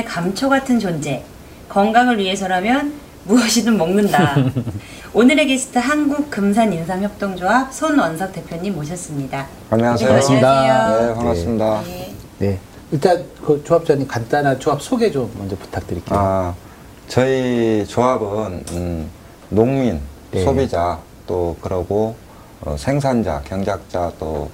건강식품의 감초 같은 존재. 건강을 위해서라면 무엇이든 먹는다. 오늘의 게스트 한국 금산 인삼 협동조합 손원석 대표님 모셨습니다. 안녕하세요. 안녕하세요. 네, 반갑습니다. 네. 네. 일단 그 조합장님 간단한 조합 소개 좀 먼저 부탁드릴게요. 아, 저희 조합은 음, 농민, 네. 소비자 또 그러고 어, 생산자, 경작자 또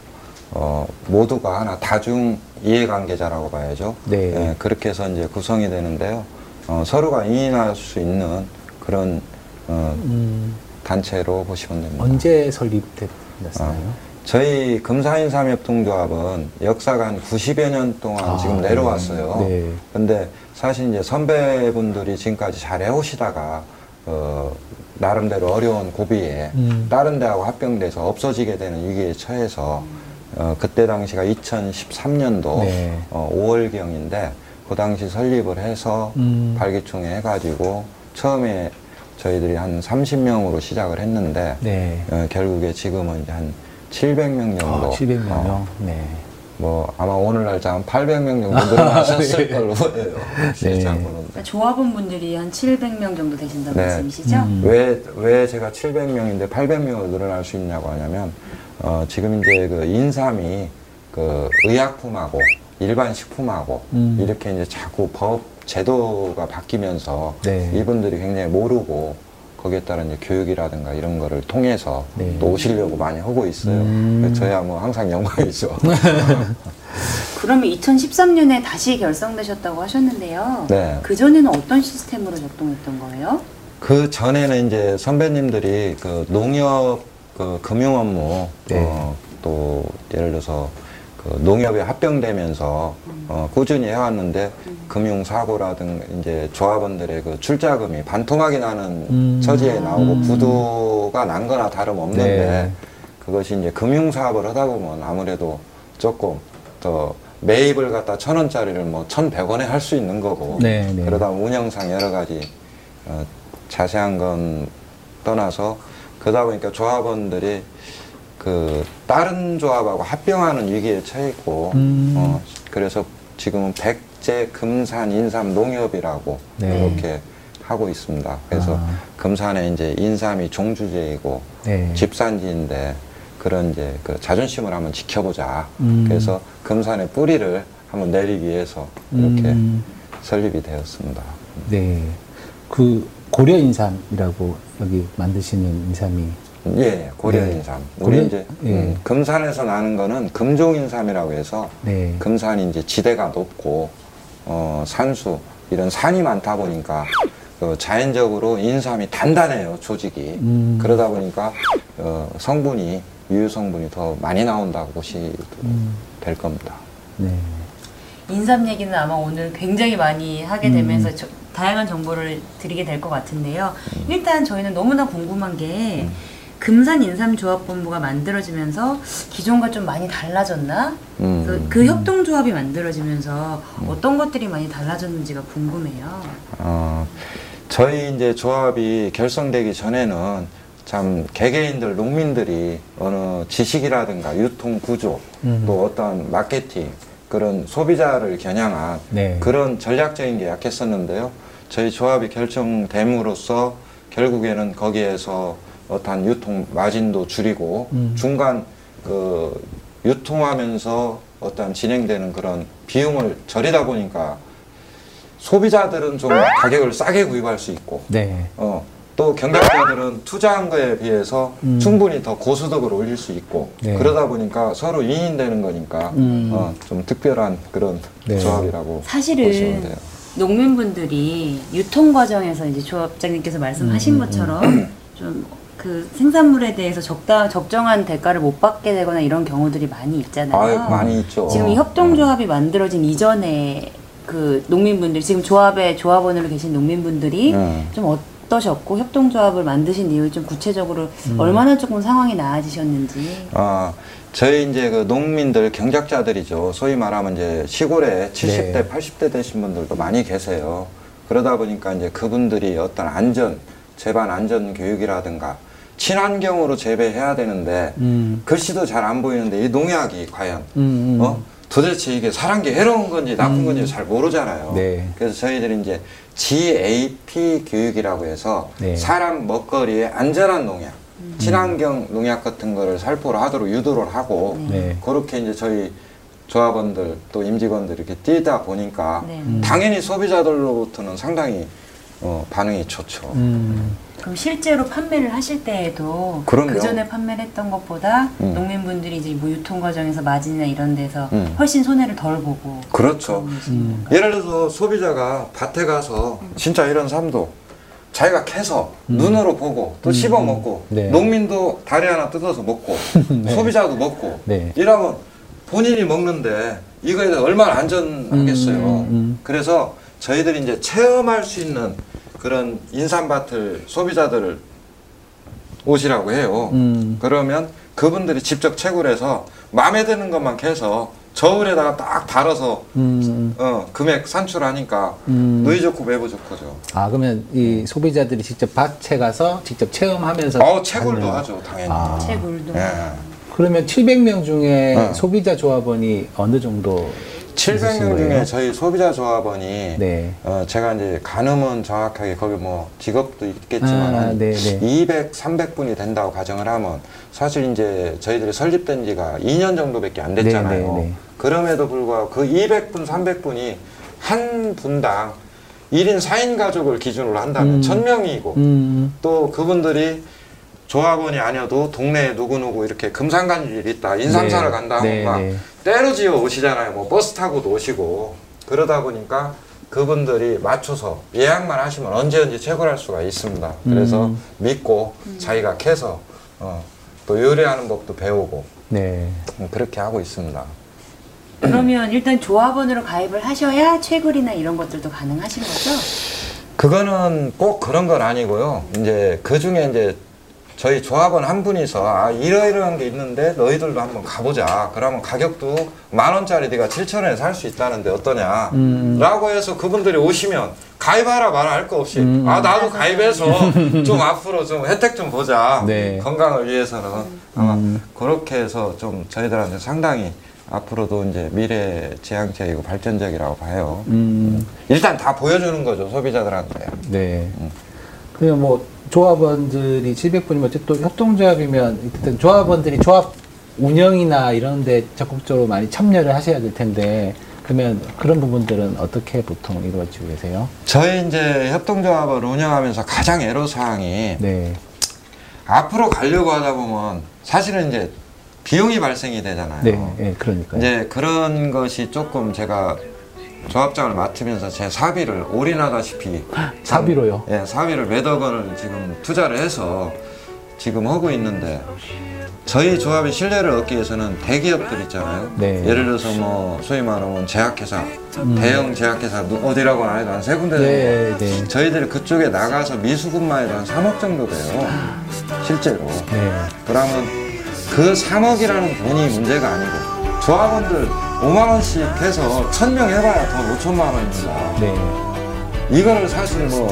어, 모두가 하나 다중 이해관계자라고 봐야죠. 네. 예, 그렇게 해서 이제 구성이 되는데요. 어, 서로가 인인할 수 있는 그런 어, 음, 단체로 보시면 됩니다. 언제 설립됐나요? 저희 금사인 삼협동조합은 역사가 한 90여 년 동안 아, 지금 내려왔어요. 네. 근데 사실 이제 선배분들이 지금까지 잘 해오시다가, 어, 나름대로 어려운 고비에 음. 다른 데하고 합병돼서 없어지게 되는 위기에 처해서, 어, 그때 당시가 2013년도 네. 어, 5월경인데, 그 당시 설립을 해서 음. 발기총회 해가지고, 처음에 저희들이 한 30명으로 시작을 했는데, 네. 어, 결국에 지금은 이제 한 700명 정도. 아, 700명. 어, 네. 뭐 아마 오늘 날짜 한 800명 정도 늘어나셨을 네. 걸로 보여요. 실장으로는. 그러니까 조합원 분들이 한 700명 정도 되신다는 네. 말씀이시죠? 음. 왜, 왜 제가 700명인데 800명으로 늘어날 수 있냐고 하냐면, 어, 지금 이제 그 인삼이 그 의약품하고 일반 식품하고 음. 이렇게 이제 자꾸 법 제도가 바뀌면서 네. 이분들이 굉장히 모르고 거기에 따른 이제 교육이라든가 이런 거를 통해서 네. 또 오시려고 많이 하고 있어요. 음. 저야 뭐 항상 영광이죠. 그러면 2013년에 다시 결성되셨다고 하셨는데요. 네. 그 전에는 어떤 시스템으로 작동했던 거예요? 그 전에는 이제 선배님들이 그 농협 그 금융 업무 네. 어, 또 예를 들어서 그 농협에 합병되면서 어, 꾸준히 해왔는데 금융 사고라든 이제 조합원들의 그 출자금이 반토막이 나는 음. 처지에 나오고 부도가 난 거나 다름없는데 네. 그것이 이제 금융 사업을 하다 보면 아무래도 조금 더 매입을 갖다 천 원짜리를 뭐 천백 원에 할 수 있는 거고 네, 네. 그러다 운영상 여러 가지 어, 자세한 건 떠나서 그러다 보니까 조합원들이 그 다른 조합하고 합병하는 위기에 처했고 음. 어, 그래서 지금은 백제 금산 인삼 농협이라고 네. 그렇게 하고 있습니다. 그래서 아. 금산에 이제 인삼이 종주제이고 네. 집산지인데 그런 이제 그 자존심을 한번 지켜보자. 음. 그래서 금산의 뿌리를 한번 내리기 위해서 이렇게 음. 설립이 되었습니다. 네. 그 고려 인삼이라고 여기 만드시는 인삼이 예, 고려 네. 인삼. 우리 고려- 이제 예. 음, 금산에서 나는 거는 금종 인삼이라고 해서 네. 금산이 이제 지대가 높고 어, 산수 이런 산이 많다 보니까 그 자연적으로 인삼이 단단해요 조직이 음. 그러다 보니까 어, 성분이 유효 성분이 더 많이 나온다고 보시면 음. 될 겁니다. 네. 인삼 얘기는 아마 오늘 굉장히 많이 하게 음. 되면서 저- 다양한 정보를 드리게 될 것 같은데요. 음. 일단 저희는 너무나 궁금한 게 금산 인삼조합본부가 만들어지면서 기존과 좀 많이 달라졌나? 음. 그래서 그 협동조합이 만들어지면서 어떤 것들이 많이 달라졌는지가 궁금해요. 어, 저희 이제 조합이 결성되기 전에는 참 개개인들 농민들이 어느 지식이라든가 유통 구조 음. 또 어떤 마케팅 그런 소비자를 겨냥한 네. 그런 전략적인 게 약했었는데요. 저희 조합이 결정됨으로써 결국에는 거기에서 어떠한 유통 마진도 줄이고 음. 중간 그 유통하면서 어떠한 진행되는 그런 비용을 절이다 보니까 소비자들은 좀 가격을 싸게 구입할 수 있고 네. 어, 또 경작자들은 투자한 거에 비해서 음. 충분히 더 고소득을 올릴 수 있고 네. 그러다 보니까 서로 인인되는 거니까 음. 어, 좀 특별한 그런 네. 조합이라고 사실은 보시면 돼요. 농민분들이 유통 과정에서 이제 조합장님께서 말씀하신 음, 음, 것처럼 좀그 생산물에 대해서 적당 적정한 대가를 못 받게 되거나 이런 경우들이 많이 있잖아요. 아유, 많이 있죠. 지금 이 협동조합이 만들어진 이전에 그 농민분들 지금 조합에 조합원으로 계신 농민분들이 음. 좀어 떠셨고 협동조합을 만드신 이유 좀 구체적으로 음. 얼마나 조금 상황이 나아지셨는지. 아, 저희 이제 그 농민들 경작자들이죠. 소위 말하면 이제 시골에 70대, 네. 80대 되신 분들도 많이 계세요. 그러다 보니까 이제 그분들이 어떤 안전, 재반 안전 교육이라든가 친환경으로 재배해야 되는데 음. 글씨도 잘 안 보이는데 이 농약이 과연 음, 음. 어? 도대체 이게 사는 게 해로운 건지 나쁜 건지 잘 모르잖아요. 네. 그래서 저희들이 이제 GAP 교육이라고 해서 네. 사람 먹거리에 안전한 농약, 친환경 농약 같은 거를 살포를 하도록 유도를 하고 네. 그렇게 이제 저희 조합원들 또 임직원들 이렇게 뛰다 보니까 네. 당연히 소비자들로부터는 상당히 어, 반응이 좋죠. 음. 그럼 실제로 판매를 하실 때에도 그럼요. 그 전에 판매를 했던 것보다 음. 농민분들이 이제 뭐 유통 과정에서 마진이나 이런 데서 음. 훨씬 손해를 덜 보고 그렇죠. 그런 음. 예를 들어서 소비자가 밭에 가서 진짜 이런 삶도 자기가 캐서 눈으로 보고 또 씹어 먹고 네. 농민도 다리 하나 뜯어서 먹고 네. 소비자도 먹고 네. 이러면 본인이 먹는데 이거에 대해 얼마나 안전하겠어요. 음, 음. 그래서 저희들이 이제 체험할 수 있는 그런 인삼밭을 소비자들을 오시라고 해요. 음. 그러면 그분들이 직접 채굴 해서 마음에 드는 것만 캐서 저울에다가 딱 달아서 음. 어, 금액 산출하니까 음. 누이 좋고 매부 좋고죠. 아 그러면 이 소비자들이 직접 밭에 가서 직접 체험하면서 어, 채굴도 하는- 하죠, 당연히. 아. 채굴도 예. 그러면 700명 중에 어. 소비자 조합원이 어느 정도 700명 있으신 중에? 저희 소비자 조합원이 네. 어, 제가 이제 가늠은 정확하게 거기 뭐 직업도 있겠지만 아, 한 네, 네. 200, 300분이 된다고 가정을 하면 사실 이제 저희들이 설립된 지가 2년 정도밖에 안 됐잖아요. 네, 네, 네. 그럼에도 불구하고 그 200분, 300분이 한 분당 1인 4인 가족을 기준으로 한다면 음. 1000명이고 음. 또 그분들이 조합원이 아니어도 동네에 누구누구 이렇게 금산간일 있다 인삼사를 네. 간다 하면 네, 막 네. 때로지어 오시잖아요 뭐 버스 타고도 오시고 그러다 보니까 그분들이 맞춰서 예약만 하시면 언제 언제 채굴할 수가 있습니다 그래서 음. 믿고 자기가 캐서 어, 또 요리하는 법도 배우고 네. 음, 그렇게 하고 있습니다 그러면 일단 조합원으로 가입을 하셔야 채굴이나 이런 것들도 가능하신 거죠? 그거는 꼭 그런 건 아니고요. 이제 그 중에 이제 저희 조합원 한 분이서 아 이러이러한 게 있는데 너희들도 한번 가보자. 그러면 가격도 만 원짜리 네가 7천 원에 살 수 있다는데 어떠냐? 음. 라고 해서 그분들이 오시면 가입하라 말아 할 거 없이 음. 아 나도 가입해서 좀 앞으로 좀 혜택 좀 보자. 네. 건강을 위해서는 아마 음. 그렇게 해서 좀 저희들한테 상당히 앞으로도 이제 미래 지향적이고 발전적이라고 봐요. 음. 일단 다 보여주는 거죠 소비자들한테. 네. 그러면 뭐 조합원들이 700분이면 또 협동조합이면 일단 조합원들이 조합 운영이나 이런 데 적극적으로 많이 참여를 하셔야 될 텐데 그러면 그런 부분들은 어떻게 보통 이루어지고 계세요? 저희 이제 협동조합을 운영하면서 가장 애로사항이 네. 앞으로 가려고 하다 보면 사실은 이제 비용이 발생이 되잖아요. 네. 네, 그러니까요. 이제 그런 것이 조금 제가 조합장을 맡으면서 제 사비를 올인하다시피 사비로요? 예, 사비를 몇억 원을 지금 투자를 해서 지금 하고 있는데 저희 조합의 신뢰를 얻기 위해서는 대기업들 있잖아요. 네. 예를 들어서 뭐 소위 말하면 제약회사, 대형 제약회사 누- 어디라고 안 해도 한 세 군데 네, 정도 네. 저희들이 그쪽에 나가서 미수금만 해도 한 3억 정도 돼요. 실제로. 네. 그러면 그 3억이라는 돈이 문제가 아니고 조합원들 5만 원씩 해서 1000명 해봐야 돈 5천만 원입니다. 네. 이거를 사실 뭐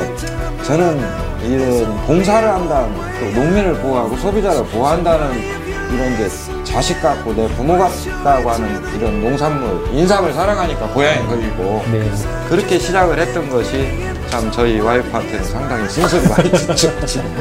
저는 이런 봉사를 한다는 또 농민을 보호하고 소비자를 보호한다는 이런 게 자식 같고 내 부모 같다고 하는 이런 농산물 인삼을 사랑하니까 고향에 걸리고 네. 그렇게 시작을 했던 것이 참 저희 와이프한테는 상당히 쓴소리 많이 듣죠. 지금.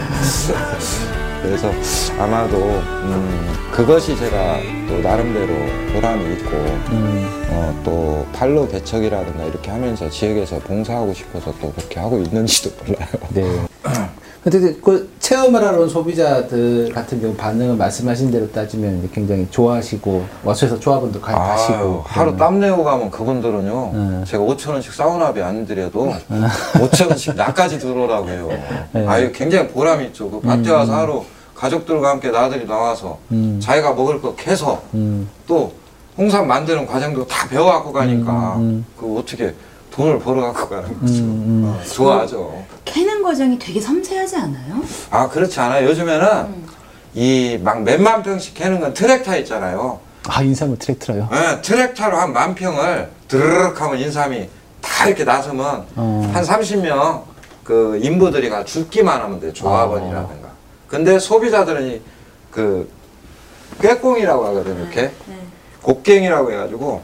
그래서 아마도 음, 그것이 제가 또 나름대로 보람이 있고 음. 어, 또 팔로 개척이라든가 이렇게 하면서 지역에서 봉사하고 싶어서 또 그렇게 하고 있는지도 몰라요. 네. 근데 그 체험을 하러 온 소비자들 같은 경우 반응은 말씀하신 대로 따지면 굉장히 좋아하시고 와서에서 조합원도 가입하시고 아유, 하루 그러면- 땀 내고 가면 그분들은요. 음. 제가 5천 원씩 사우나비 안 드려도 5천 원씩 나까지 들어오라고 해요. 네. 아유 굉장히 보람이 있죠. 그 밭에 와서 하루 가족들과 함께 나들이 나와서 음. 자기가 먹을 거 캐서 음. 또 홍삼 만드는 과정도 다 배워갖고 가니까 음, 음. 그 어떻게 돈을 벌어갖고 가는 거죠. 음, 어, 좋아하죠. 캐는 과정이 되게 섬세하지 않아요? 아 그렇지 않아요. 요즘에는 이 막 몇만 평씩 캐는 건 트랙터 있잖아요. 아 인삼을 트랙터요? 예, 트랙터로 한 만 평을 드르륵 하면 인삼이 다 이렇게 나서면 어. 한 30명 그 인부들이 가 죽기만 하면 돼요. 조합원이라든가. 근데 소비자들은 이그 꾀꽁이라고 하거든요. 이렇게 네. 곡괭이라고 해가지고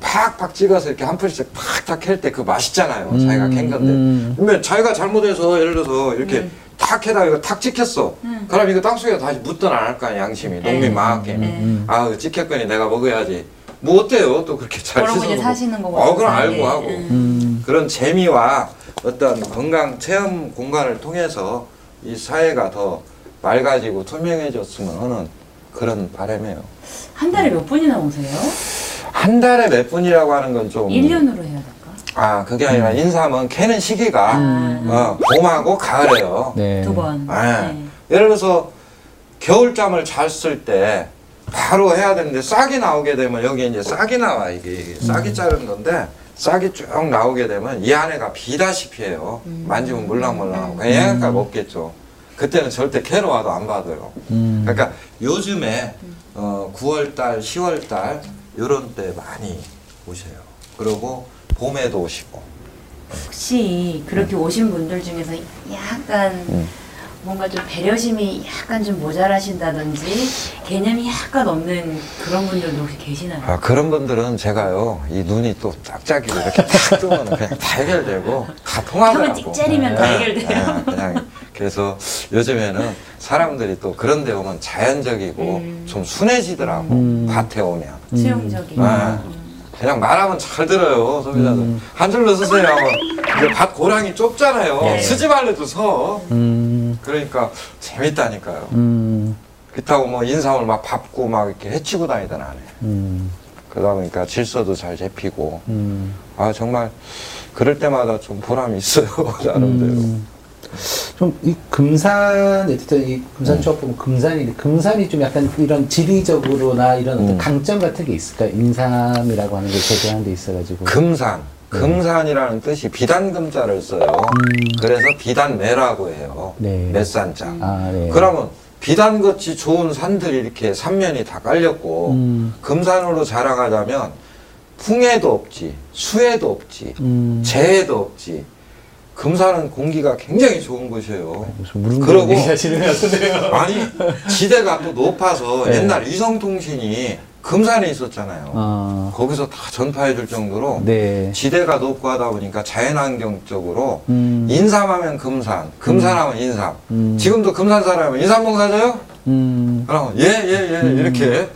팍팍 찍어서 이렇게 한 풀씩 팍탁 캘 때 그거 맛있잖아요. 음, 자기가 캔 건데. 음. 그러면 자기가 잘못해서 예를 들어서 이렇게 음. 탁 해다 이거 탁 찍혔어. 음. 그럼 이거 땅속에 다시 묻든 안 할 거 아니야, 양심이. 농민 음. 망할게. 음. 아, 이거 찍혔거니 내가 먹어야지. 뭐 어때요? 또 그렇게 잘 씻어서 사시는 거고. 어, 그럼. 알고 하고. 음. 음. 그런 재미와 어떤 건강 체험 공간을 통해서 이 사회가 더 맑아지고 투명해졌으면 하는 그런 바람이에요. 한 달에 몇 번이나 오세요? 한 달에 몇 분이라고 하는 건 좀. 1년으로 해야 될까? 아, 그게 아니라 인삼은 캐는 시기가 음. 어, 봄하고 가을이에요. 네. 두 번. 네. 네. 예를 들어서 겨울잠을 잤을 때 바로 해야 되는데 싹이 나오게 되면 여기 이제 싹이 나와 이게, 이게 싹이 자른 건데 싹이 쭉 나오게 되면 이 안에가 비다시피 해요. 만지면 물랑물랑하고 그냥 영양가가 없겠죠. 그때는 절대 캐러 와도 안 받아요. 음. 그러니까 요즘에 어, 9월달, 10월달 이런 때 많이 오셔요. 그리고 봄에도 오시고. 혹시 그렇게 오신 분들 중에서 약간 음. 뭔가 좀 배려심이 약간 좀 모자라신다든지 개념이 약간 없는 그런 분들도 혹시 계시나요? 아, 그런 분들은 제가요, 이 눈이 또 짝짝이고 이렇게 탁 뜨면 그냥 다 해결되고 다 통하더라고. 한번 찍 째리면 다 해결돼요. 네, 그냥 그래서 요즘에는 사람들이 또 그런 데 오면 자연적이고 음. 좀 순해지더라고. 음. 밭에 오면. 수용적인. 아. 음. 그냥 말하면 잘 들어요, 소비자들. 음. 한 줄로 쓰세요 하면 이제 밭 고랑이 좁잖아요. 네. 쓰지 말래도 서. 음. 그러니까 재밌다니까요. 음. 그렇다고 뭐 인삼을 막 밟고 막 이렇게 해치고 다니던 안 해. 음. 그러다 보니까 질서도 잘 잡히고 음. 아 정말 그럴 때마다 좀 보람이 있어요 나름대로 음. 좀이 금산 어쨌든 이 금산 추억 보면 금산이 금산이 좀 약간 이런 지리적으로나 이런 어떤 음. 강점 같은 게 있을까? 인삼이라고 하는 게 제대한 데 있어가지고. 금산 금산이라는 뜻이 비단금자를 써요 그래서 비단매라고 해요 네. 매산자 아, 네. 그러면 비단같이 좋은 산들이 이렇게 삼면이 다 깔렸고 음. 금산으로 자랑하자면 풍해도 없지 수해도 없지 음. 재해도 없지 금산은 공기가 굉장히 좋은 곳이에요 그러고-. 아니 지대가 또 높아서 네. 옛날 위성통신이 금산에 있었잖아요. 아, 거기서 다 전파해 줄 정도로 네. 지대가 높고 하다 보니까 자연환경적으로 음. 인삼하면 금산, 금산하면 인삼. 음. 지금도 금산 사람은 인삼 농사져요? 음. 그럼 예예 예, 이렇게 예.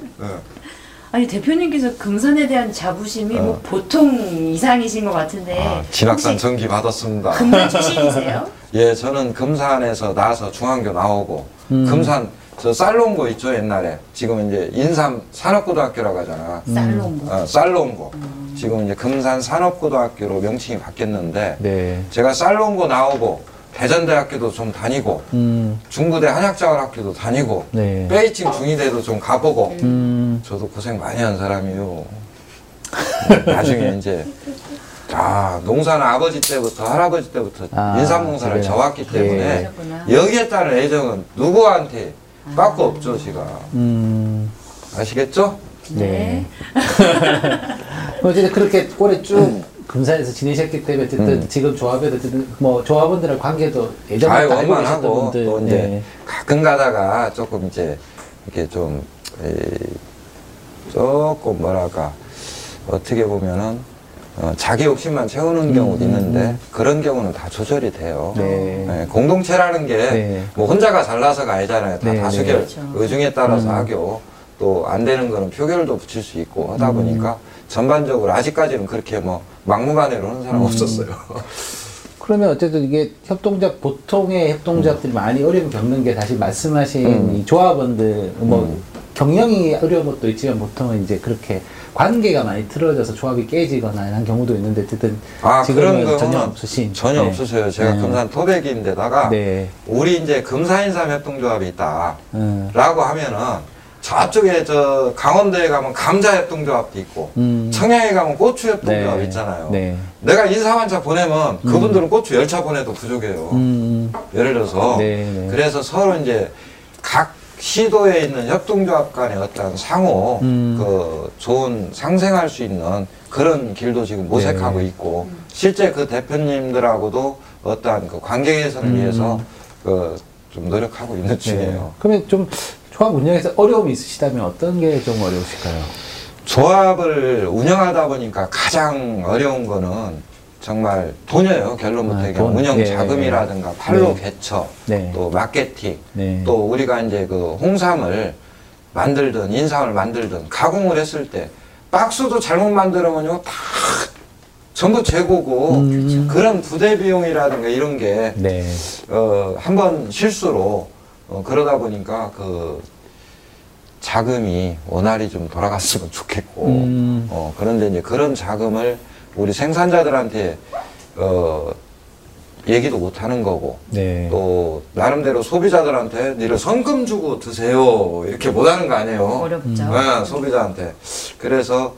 아니 대표님께서 금산에 대한 자부심이 어. 뭐 보통 이상이신 것 같은데 아, 진학산 전기 받았습니다. 금산 출신이세요? 예, 저는 금산에서 나서 중학교 나오고 음. 금산 저 쌀롱고 있죠 옛날에 지금 이제 인삼 산업고등학교라고 하잖아. 쌀롱고. 어, 쌀롱고. 지금 이제 금산 산업고등학교로 명칭이 바뀌었는데 네. 제가 쌀롱고 나오고 대전대학교도 좀 다니고 음. 중부대 한약자원학교도 다니고 네. 베이징 중의대도 좀 가보고 음. 저도 고생 많이 한 사람이요. 나중에 이제 아 농사는 아버지 때부터 할아버지 때부터 아, 인삼 농사를 집에. 져왔기 예. 때문에 그러셨구나. 여기에 따른 애정은 누구한테 빠꾸 없죠 제가 음. 아시겠죠? 네. 어쨌든 그렇게 오래 쭉 금산에서 지내셨기 때문에 어쨌든 음. 지금 조합에도 어쨌든 뭐 조합원들의 관계도 예전부터 알고 계셨던 원만하고 분들. 또 이제 네. 가끔 가다가 조금 이제 이렇게 좀 에, 조금 뭐랄까 어떻게 보면은 어, 자기 욕심만 채우는 경우도 있는데 그런 경우는 다 조절이 돼요. 음, 네. 네, 공동체라는 게 네. 뭐 혼자가 잘나서가 아니잖아요. 다 네, 다수결 네. 그렇죠. 의중에 따라서 음. 하교 또 안 되는 거는 표결도 붙일 수 있고 하다 음. 보니까 전반적으로 아직까지는 그렇게 뭐 막무가내로 하는 사람 음. 없었어요. 그러면 어쨌든 이게 협동조합 보통의 협동조합들이 많이 어려움 겪는 게 다시 말씀하신 음. 이 조합원들 뭐 음. 경영이 어려운 것도 있지만 보통은 이제 그렇게 관계가 많이 틀어져서 조합이 깨지거나 이런 경우도 있는데 어쨌든 아 그런 지금은 전혀 없으신 전혀 네. 없으세요. 제가 네. 금산 토백인데다가 네. 우리 이제 금산인삼 협동조합이 있다. 음. 라고 하면은 저쪽에 저 강원도에 가면 감자 협동조합도 있고 음. 청양에 가면 고추 협동조합 네. 있잖아요. 네. 내가 인삼 한 차 보내면 그분들은 고추 열 차 보내도 부족해요. 음. 예를 들어서 네, 네. 그래서 서로 이제 각 시도에 있는 협동조합 간의 어떤 상호 음. 그 좋은 상생할 수 있는 그런 길도 지금 모색하고 네. 있고 실제 그 대표님들하고도 어떠한 그 관계 개선을 음. 위해서 그 좀 노력하고 있는 중이에요. 네. 그러면 좀 조합 운영에서 어려움이 있으시다면 어떤 게 좀 어려우실까요? 조합을 운영하다 보니까 가장 어려운 거는 정말 돈이에요. 결론부터 아. 운영 예, 자금이라든가 팔로 네. 개처, 네. 또 마케팅, 네. 또 우리가 이제 그 홍삼을 만들든 인삼을 만들든 가공을 했을 때 박스도 잘못 만들어면요 다 전부 재고고 음. 그런 부대 비용이라든가 이런 게 네. 어, 한번 실수로 어, 그러다 보니까 그 자금이 원활히 좀 돌아갔으면 좋겠고 음. 어, 그런데 이제 그런 자금을 우리 생산자들한테 어, 얘기도 못 하는 거고 네. 또 나름대로 소비자들한테 니를 성금 주고 드세요 이렇게 못 하는 거 아니에요 어렵죠. 네, 소비자한테 그래서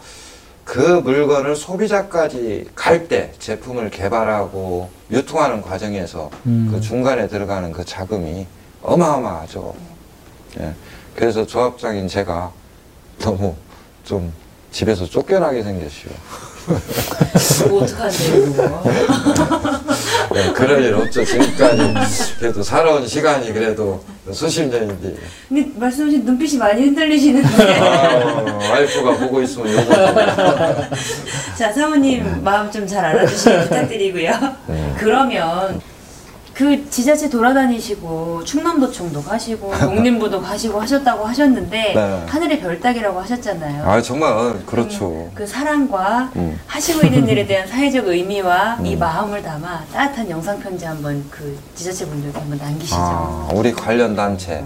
그 물건을 소비자까지 갈 때 제품을 개발하고 유통하는 과정에서 음. 그 중간에 들어가는 그 자금이 어마어마하죠. 예. 그래서 조합장인 제가 너무 좀 집에서 쫓겨나게 생겼어요. 이거. 네, 그럴 일 없죠. 지금까지 그래도 살아온 시간이 그래도 수십 년인데. 근데 말씀하신 눈빛이 많이 흔들리시는데. 아, 와이프가 보고 있으면 요거. 자, 사모님 마음 좀 잘 알아주시기 부탁드리고요. 네. 그러면 그 지자체 돌아다니시고 충남도청도 가시고 농림부도 가시고 하셨다고 하셨는데 네. 하늘의 별 따기라고 하셨잖아요. 아 정말 그렇죠. 그 사랑과 음. 하시고 있는 일에 대한 사회적 의미와 이 음. 마음을 담아 따뜻한 영상 편지 한번 그 지자체 분들께 한번 남기시죠. 아, 우리 관련 단체,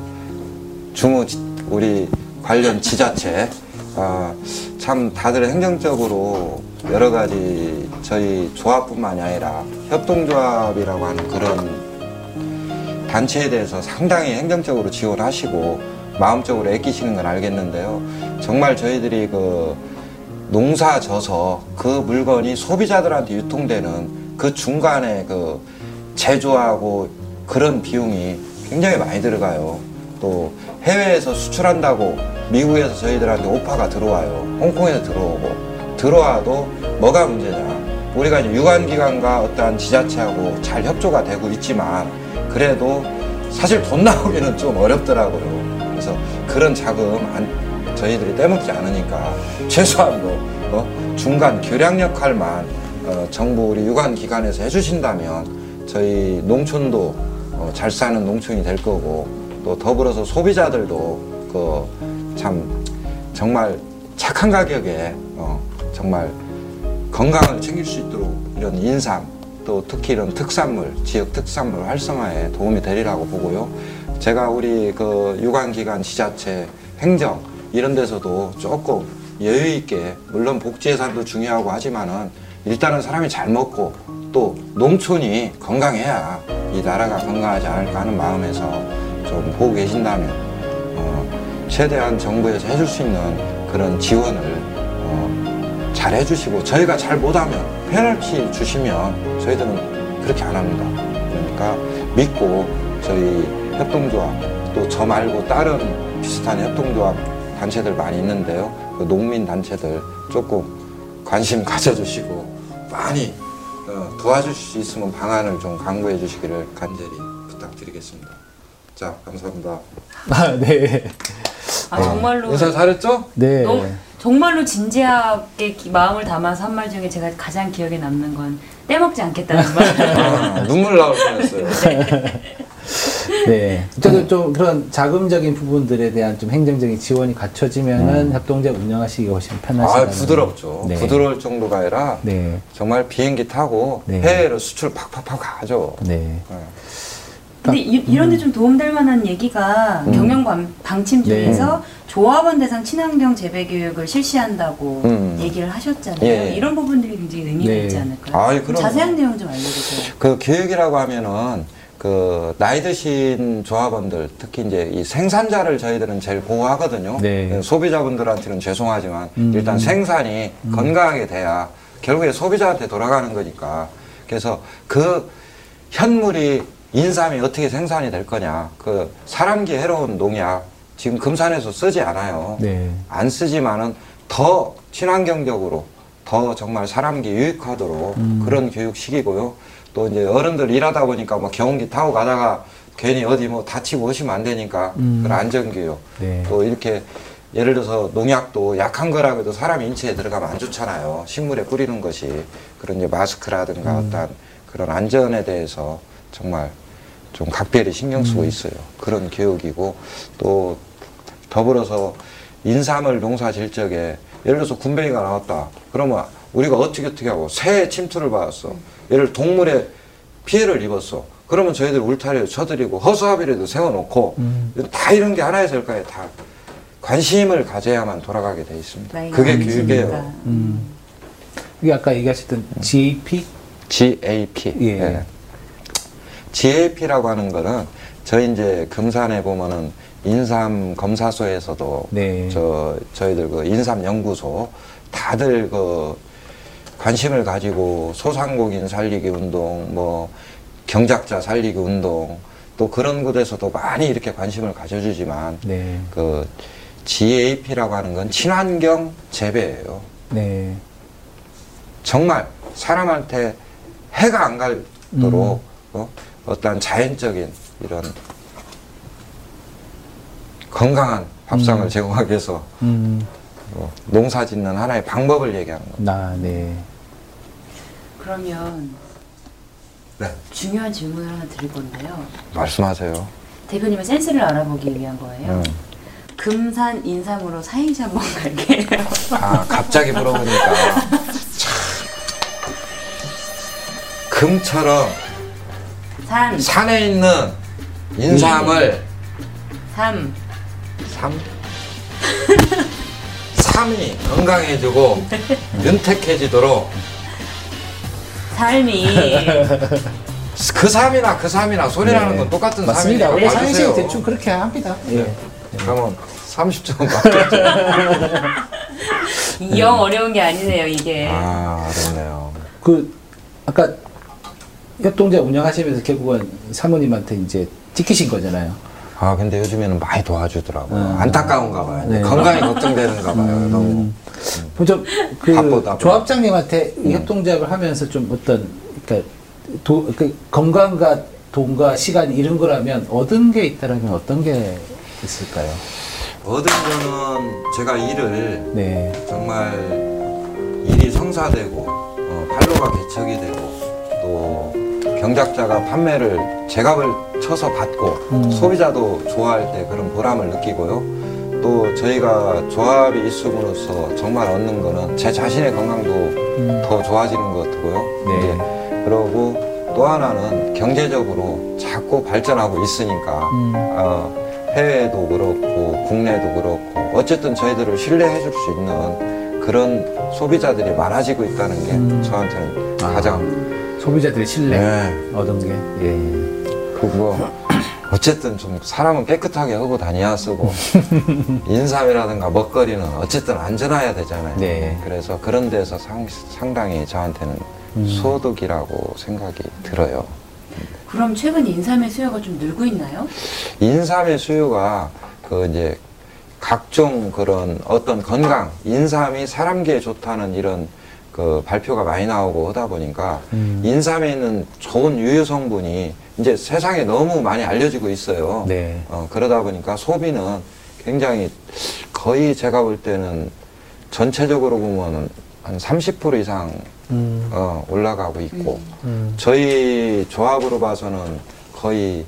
중우 지- 우리 관련 지자체, 아, 참 다들 행정적으로 여러 가지 저희 조합뿐만이 아니라 협동조합이라고 하는 그런 단체에 대해서 상당히 행정적으로 지원하시고 마음적으로 애끼시는 건 알겠는데요. 정말 저희들이 그 농사 져서 그 물건이 소비자들한테 유통되는 그 중간에 그 제조하고 그런 비용이 굉장히 많이 들어가요. 또 해외에서 수출한다고 미국에서 저희들한테 오파가 들어와요. 홍콩에서 들어오고 들어와도 뭐가 문제냐? 우리가 유관기관과 어떠한 지자체하고 잘 협조가 되고 있지만 그래도 사실 돈 나오기는 좀 어렵더라고요. 그래서 그런 자금 안, 저희들이 떼먹지 않으니까 최소한 뭐 어? 중간 교량 역할만 어, 정부 우리 유관기관에서 해주신다면 저희 농촌도 어, 잘 사는 농촌이 될 거고 또 더불어서 소비자들도 그 참 정말 착한 가격에 어, 정말 건강을 챙길 수 있도록 이런 인삼 또 특히 이런 특산물 지역 특산물 활성화에 도움이 되리라고 보고요. 제가 우리 그 유관기관 지자체 행정 이런 데서도 조금 여유 있게 물론 복지 예산도 중요하고 하지만은 일단은 사람이 잘 먹고 또 농촌이 건강해야 이 나라가 건강하지 않을까 하는 마음에서 좀 보고 계신다면 어, 최대한 정부에서 해줄 수 있는 그런 지원을 어, 잘 해주시고 저희가 잘 못하면 페널티 주시면 저희들은 그렇게 안 합니다. 그러니까 믿고 저희 협동조합 또 저 말고 다른 비슷한 협동조합 단체들 많이 있는데요. 그 농민 단체들 조금 관심 가져주시고 많이 어, 도와주실 수 있으면 방안을 좀 강구해 주시기를 간절히 부탁드리겠습니다. 자, 감사합니다. 아, 네. 아 정말로 인사 잘했죠? 네. 너무 정말로 진지하게 기- 마음을 담아서 한 말 중에 제가 가장 기억에 남는 건 떼먹지 않겠다는 말. 아, 눈물 나올 뻔했어요. 네. 저도 좀 그런 자금적인 부분들에 대한 좀 행정적인 지원이 갖춰지면은 협동조합 운영하시기가 훨씬 편하시다. 아, 부드럽죠. 네. 부드러울 정도가 아니라 네. 정말 비행기 타고 네. 해외로 수출 팍팍팍 가죠. 네. 네. 근데 이, 런 데 좀 도움될 만한 얘기가 음. 경영 방- 네. 중에서 조합원 대상 친환경 재배 교육을 실시한다고 음. 얘기를 하셨잖아요. 예. 이런 부분들이 굉장히 의미가 네. 있지 않을까요? 아이, 그럼요. 자세한 내용 좀 알려주세요. 그 교육이라고 하면은 그 나이 드신 조합원들 특히 이제 이 생산자를 저희들은 제일 보호하거든요. 네. 소비자분들한테는 죄송하지만 음. 일단 생산이 건강하게 돼야 결국에 소비자한테 돌아가는 거니까 그래서 그 현물이 인삼이 어떻게 생산이 될 거냐 그 사람기 해로운 농약 지금 금산에서 쓰지 않아요. 네. 안 쓰지만은 더 친환경적으로 더 정말 사람기 유익하도록 음. 그런 교육시키고요. 또 이제 어른들 일하다 보니까 뭐 경운기 타고 가다가 괜히 어디 뭐 다치고 오시면 안 되니까 음. 그런 안전교육 네. 또 이렇게 예를 들어서 농약도 약한 거라고 해도 사람 인체에 들어가면 안 좋잖아요. 식물에 뿌리는 것이. 그런 이제 마스크라든가 어떤 그런 안전에 대해서 정말 좀 각별히 신경 쓰고 있어요. 그런 교육이고 또 더불어서 인삼을 농사 질 적에 예를 들어서 군뱅이가 나왔다. 그러면 우리가 어떻게 어떻게 하고 새 침투를 받았어. 예를 들어 동물에 피해를 입었어. 그러면 저희들 울타리를 쳐드리고 허수아비라도 세워놓고 다 이런 게 하나의 sel까에 다 관심을 가져야만 돌아가게 돼 있습니다. 나이가 그게. 교육이에요. 음. 이게 아까 얘기하셨던 GAP? GAP. 예. GAP라고 하는 거는 저희 이제 금산에 보면은 인삼 검사소에서도 네. 저 저희들 그 인삼 연구소 다들 그 관심을 가지고 소상공인 살리기 운동 뭐 경작자 살리기 운동 또 그런 곳에서도 많이 이렇게 관심을 가져주지만 네. 그 GAP라고 하는 건 친환경 재배예요. 네. 정말 사람한테 해가 안 갈도록 어? 어떤 자연적인 이런 건강한 밥상을 제공하기 위해서 음. 어, 농사 짓는 하나의 방법을 얘기하는 겁니다. 나, 네. 그러면 네. 중요한 질문을 하나 드릴 건데요. 말씀하세요. 대표님의 센스를 알아보기 위한 거예요. 음. 금산 인삼으로 사행시 한번 갈게요. 아, 갑자기 물어보니까 참 금처럼 산, 산에 있는 인삼을 삼, 삼 삼이 건강해지고 윤택해지도록 삶이 그 삼이나 그 삼이나 소리라는 건 똑같은 네. 맞습니다. 삼이니까 원래 봐주세요. 사행시 대충 그렇게 합니다. 예. 그러면 30점 받겠죠. 영 어려운 게 아니네요, 이게. 아, 어렵네요. 그, 아까 협동자 운영하시면서 결국은 사모님한테 이제 찍히신 거잖아요. 아, 근데 요즘에는 많이 도와주더라고요. 음. 안타까운가 봐요. 네. 건강이 걱정되는가 봐요. 너무. 좀, 그, 바쁘다, 조합장님한테 음. 이 협동조합을 하면서 좀 어떤, 그러니까, 도, 그 건강과 돈과 시간 이런 거라면 얻은 게 있다라면 어떤 게 있을까요? 얻은 거는 제가 일을 네. 정말 일이 성사되고, 어, 판로가 개척이 되고, 또 경작자가 판매를 제값을 쳐서 받고, 음. 소비자도 좋아할 때 그런 보람을 느끼고요. 또 저희가 조합이 있음으로써 정말 얻는 거는 제 자신의 건강도 음. 더 좋아지는 것 같고요. 네. 이제 그러고 또 하나는 경제적으로 자꾸 발전하고 있으니까 음. 어, 해외도 그렇고 국내도 그렇고 어쨌든 저희들을 신뢰해 줄 수 있는 그런 소비자들이 많아지고 있다는 게 음. 저한테는 아. 가장 소비자들의 신뢰 네. 얻은 게. 예. 그뭐 어쨌든 좀 사람은 깨끗하게 하고 다녀야 쓰고 인삼이라든가 먹거리는 어쨌든 안전해야 되잖아요. 네. 그래서 그런 데서 상, 상당히 저한테는 음. 소득이라고 생각이 들어요. 그럼 최근 인삼의 수요가 좀 늘고 있나요? 인삼의 수요가 그 이제 각종 그런 어떤 건강, 인삼이 사람기에 좋다는 이런 그 발표가 많이 나오고 하다 보니까 음. 인삼에 있는 좋은 유효 성분이 이제 세상에 너무 많이 알려지고 있어요. 네. 어, 그러다 보니까 소비는 굉장히 거의 제가 볼 때는 전체적으로 보면은 한30% 이상 음. 어, 올라가고 있고 음. 저희 조합으로 봐서는 거의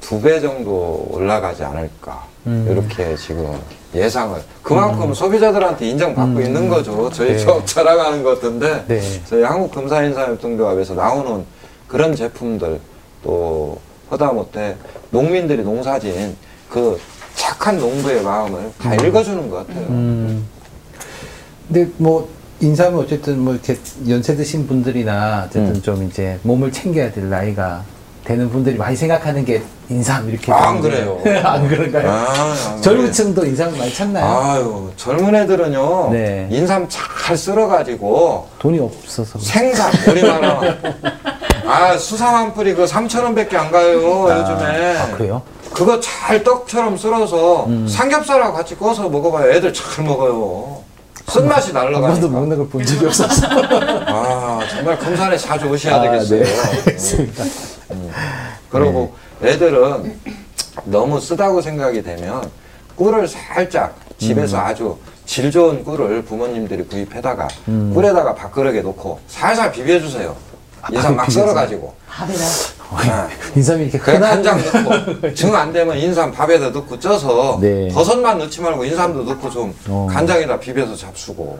두 배 정도 올라가지 않을까 음. 이렇게 지금 예상을 그만큼 소비자들한테 인정받고 음. 있는 거죠 저희 네. 조합 자랑하는 것 같은데 네. 저희 한국 금사인사협동조합에서 나오는 그런 제품들 또 허다못해 농민들이 농사진 그 착한 농부의 마음을 다 읽어주는 것 같아요. 음. 근데 뭐 인삼은 어쨌든 뭐 이렇게 연세 드신 분들이나 어쨌든 음. 좀 이제 몸을 챙겨야 될 나이가 되는 분들이 많이 생각하는 게 인삼 이렇게 안 되는데. 그래요. 안 그런가요? 아, 안 젊은 그래요. 층도 인삼을 많이 찾나요? 아유 젊은 애들은요 네. 인삼 잘 쓸어가지고 돈이 없어서 생산 우리나라 아 수삼 한 뿌리 그 3천 원밖에 안 가요 아, 요즘에 아, 그래요? 그거 잘 떡처럼 쓸어서 음. 삼겹살하고 같이 구워서 먹어봐요 애들 잘 먹어요 쓴맛이 한 번도 날라가니까 먹는 걸 본 적이 없어서 아 정말 금산에 자주 오셔야 아, 되겠어요 네. 알겠습니다. 그리고 애들은 너무 쓰다고 생각이 되면 꿀을 살짝 집에서 아주 질 좋은 꿀을 부모님들이 구입해다가 음. 꿀에다가 밥그릇에 놓고 살살 비벼주세요. 인삼 막. 썰어가지고. 밥에다. 아. 인삼이 이렇게 흔한 간장 넣고 정안 되면 인삼 밥에다 넣고 쪄서 네. 버섯만 넣지 말고 인삼도 넣고 좀 어. 간장에다 비벼서 잡수고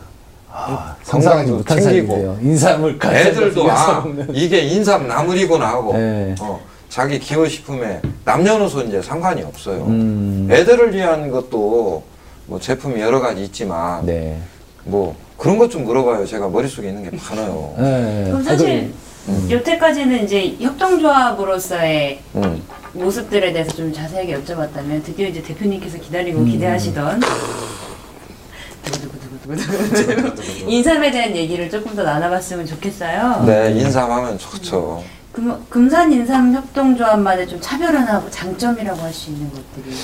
아, 상상하지 못한 챙기고. 사람인데요. 인삼을 간장에 애들도 아. 이게 인삼 나물이구나 하고 네. 어, 자기 기호 식품에 남녀노소 이제 상관이 없어요. 음. 애들을 위한 것도 뭐 제품이 여러 가지 있지만 네. 뭐 그런 것 좀 물어봐요. 제가 머릿속에 있는 게 많아요. 네. 그럼 사실 여태까지는 이제 협동조합으로서의 음. 모습들에 대해서 좀 자세하게 여쭤봤다면 드디어 이제 대표님께서 기다리고 음. 기대하시던 인삼에 대한 얘기를 조금 더 나눠봤으면 좋겠어요. 네, 인삼하면 좋죠. 금, 금산 인삼 협동조합만의 좀 차별화나 장점이라고 할 수 있는 것들이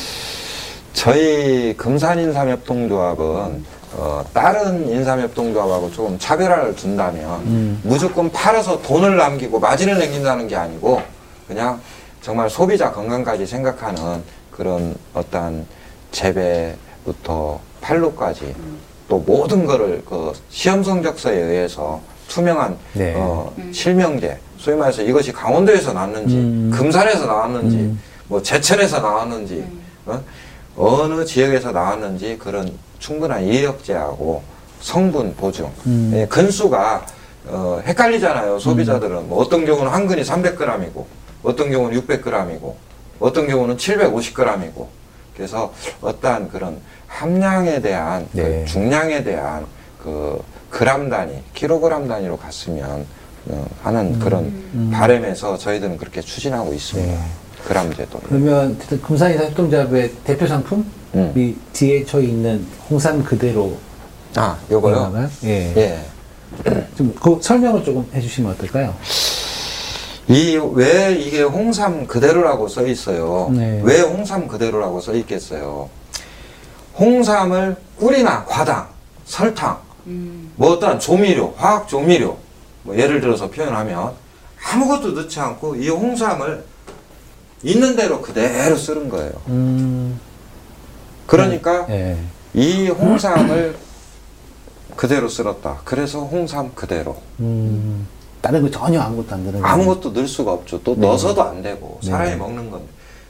저희 금산 인삼 협동조합은 어, 다른 인삼 협동조합하고 조금 차별화를 둔다면 음. 무조건 팔아서 돈을 남기고 마진을 남긴다는 게 아니고 그냥 정말 소비자 건강까지 생각하는 그런 어떤 재배부터 판로까지 또 모든 거를 그 시험 성적서에 의해서 투명한 네. 어, 실명제 소위 말해서 이것이 강원도에서 나왔는지 음. 금산에서 나왔는지 음. 뭐 제천에서 나왔는지 어? 어느 지역에서 나왔는지 그런 충분한 이력제하고 성분 보증 음. 예, 근수가 어, 헷갈리잖아요 소비자들은 뭐 어떤 경우는 한 근이 300g이고 어떤 경우는 600g이고 어떤 경우는 750g이고 그래서 어떠한 그런 함량에 대한 그 네. 중량에 대한 그 그람 단위 킬로그램 단위로 갔으면 어, 하는 그런 음. 바람에서 저희들은 그렇게 추진하고 있습니다 네. 그람 제도 그러면 어쨌든 금산인삼 협동조합의 대표 상품이 음. 뒤에 저희 있는 홍삼 그대로 아 요거요? 예. 예. 좀그 설명을 조금 해주시면 어떨까요? 이 왜 이게 홍삼 그대로라고 써 있어요? 네. 왜 홍삼 그대로라고 써 있겠어요? 홍삼을 꿀이나 과당, 설탕, 음, 뭐 어떠한 조미료, 화학 조미료, 뭐 예를 들어서 표현하면 아무것도 넣지 않고 이 홍삼을 있는 대로 그대로 쓰는 거예요. 음. 그러니까 예. 이 홍삼을 그대로 쓸었다. 그래서 홍삼 그대로. 음. 다른 거 전혀 아무것도 안 들어가. 아무것도 넣을 수가 없죠. 또 네. 넣어서도 안 되고 사람이 네. 먹는 건데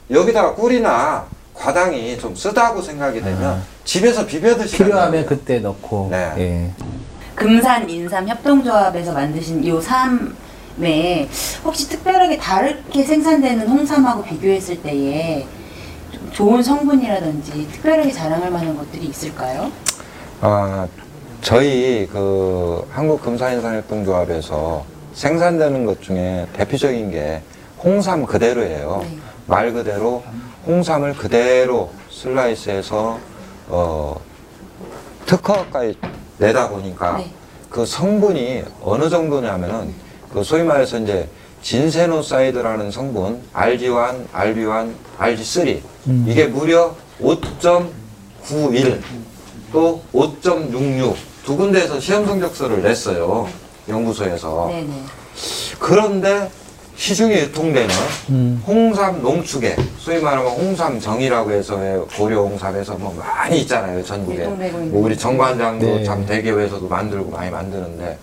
여기다가 꿀이나 과당이 좀 쓰다고 생각이 되면 아. 집에서 비벼 드시면 필요하면 그때 넣고. 네. 예. 금산 인삼 협동조합에서 만드신 요 삼에 혹시 특별하게 다르게 생산되는 홍삼하고 비교했을 때에 좀 좋은 성분이라든지 특별하게 자랑할 만한 것들이 있을까요? 아, 저희 그 한국금사인산협동조합에서 생산되는 것 중에 대표적인 게 홍삼 그대로예요. 네. 말 그대로 홍삼을 그대로 슬라이스해서 어, 특허까지 내다 보니까 네. 그 성분이 어느 정도냐면은 그 소위 말해서 이제 진세노사이드라는 성분 RG1, RB1, RG3 음. 이게 무려 5.91 또 5.66 두 군데에서 시험 성적서를 냈어요 연구소에서 네네. 그런데 시중에 유통되는 음. 홍삼 농축액 소위 말하면 홍삼 정이라고 해서 왜 고려 홍삼에서 뭐 많이 있잖아요 전국에 있는 뭐 우리 정관장도 네. 참 대기업에서도 만들고 많이 만드는데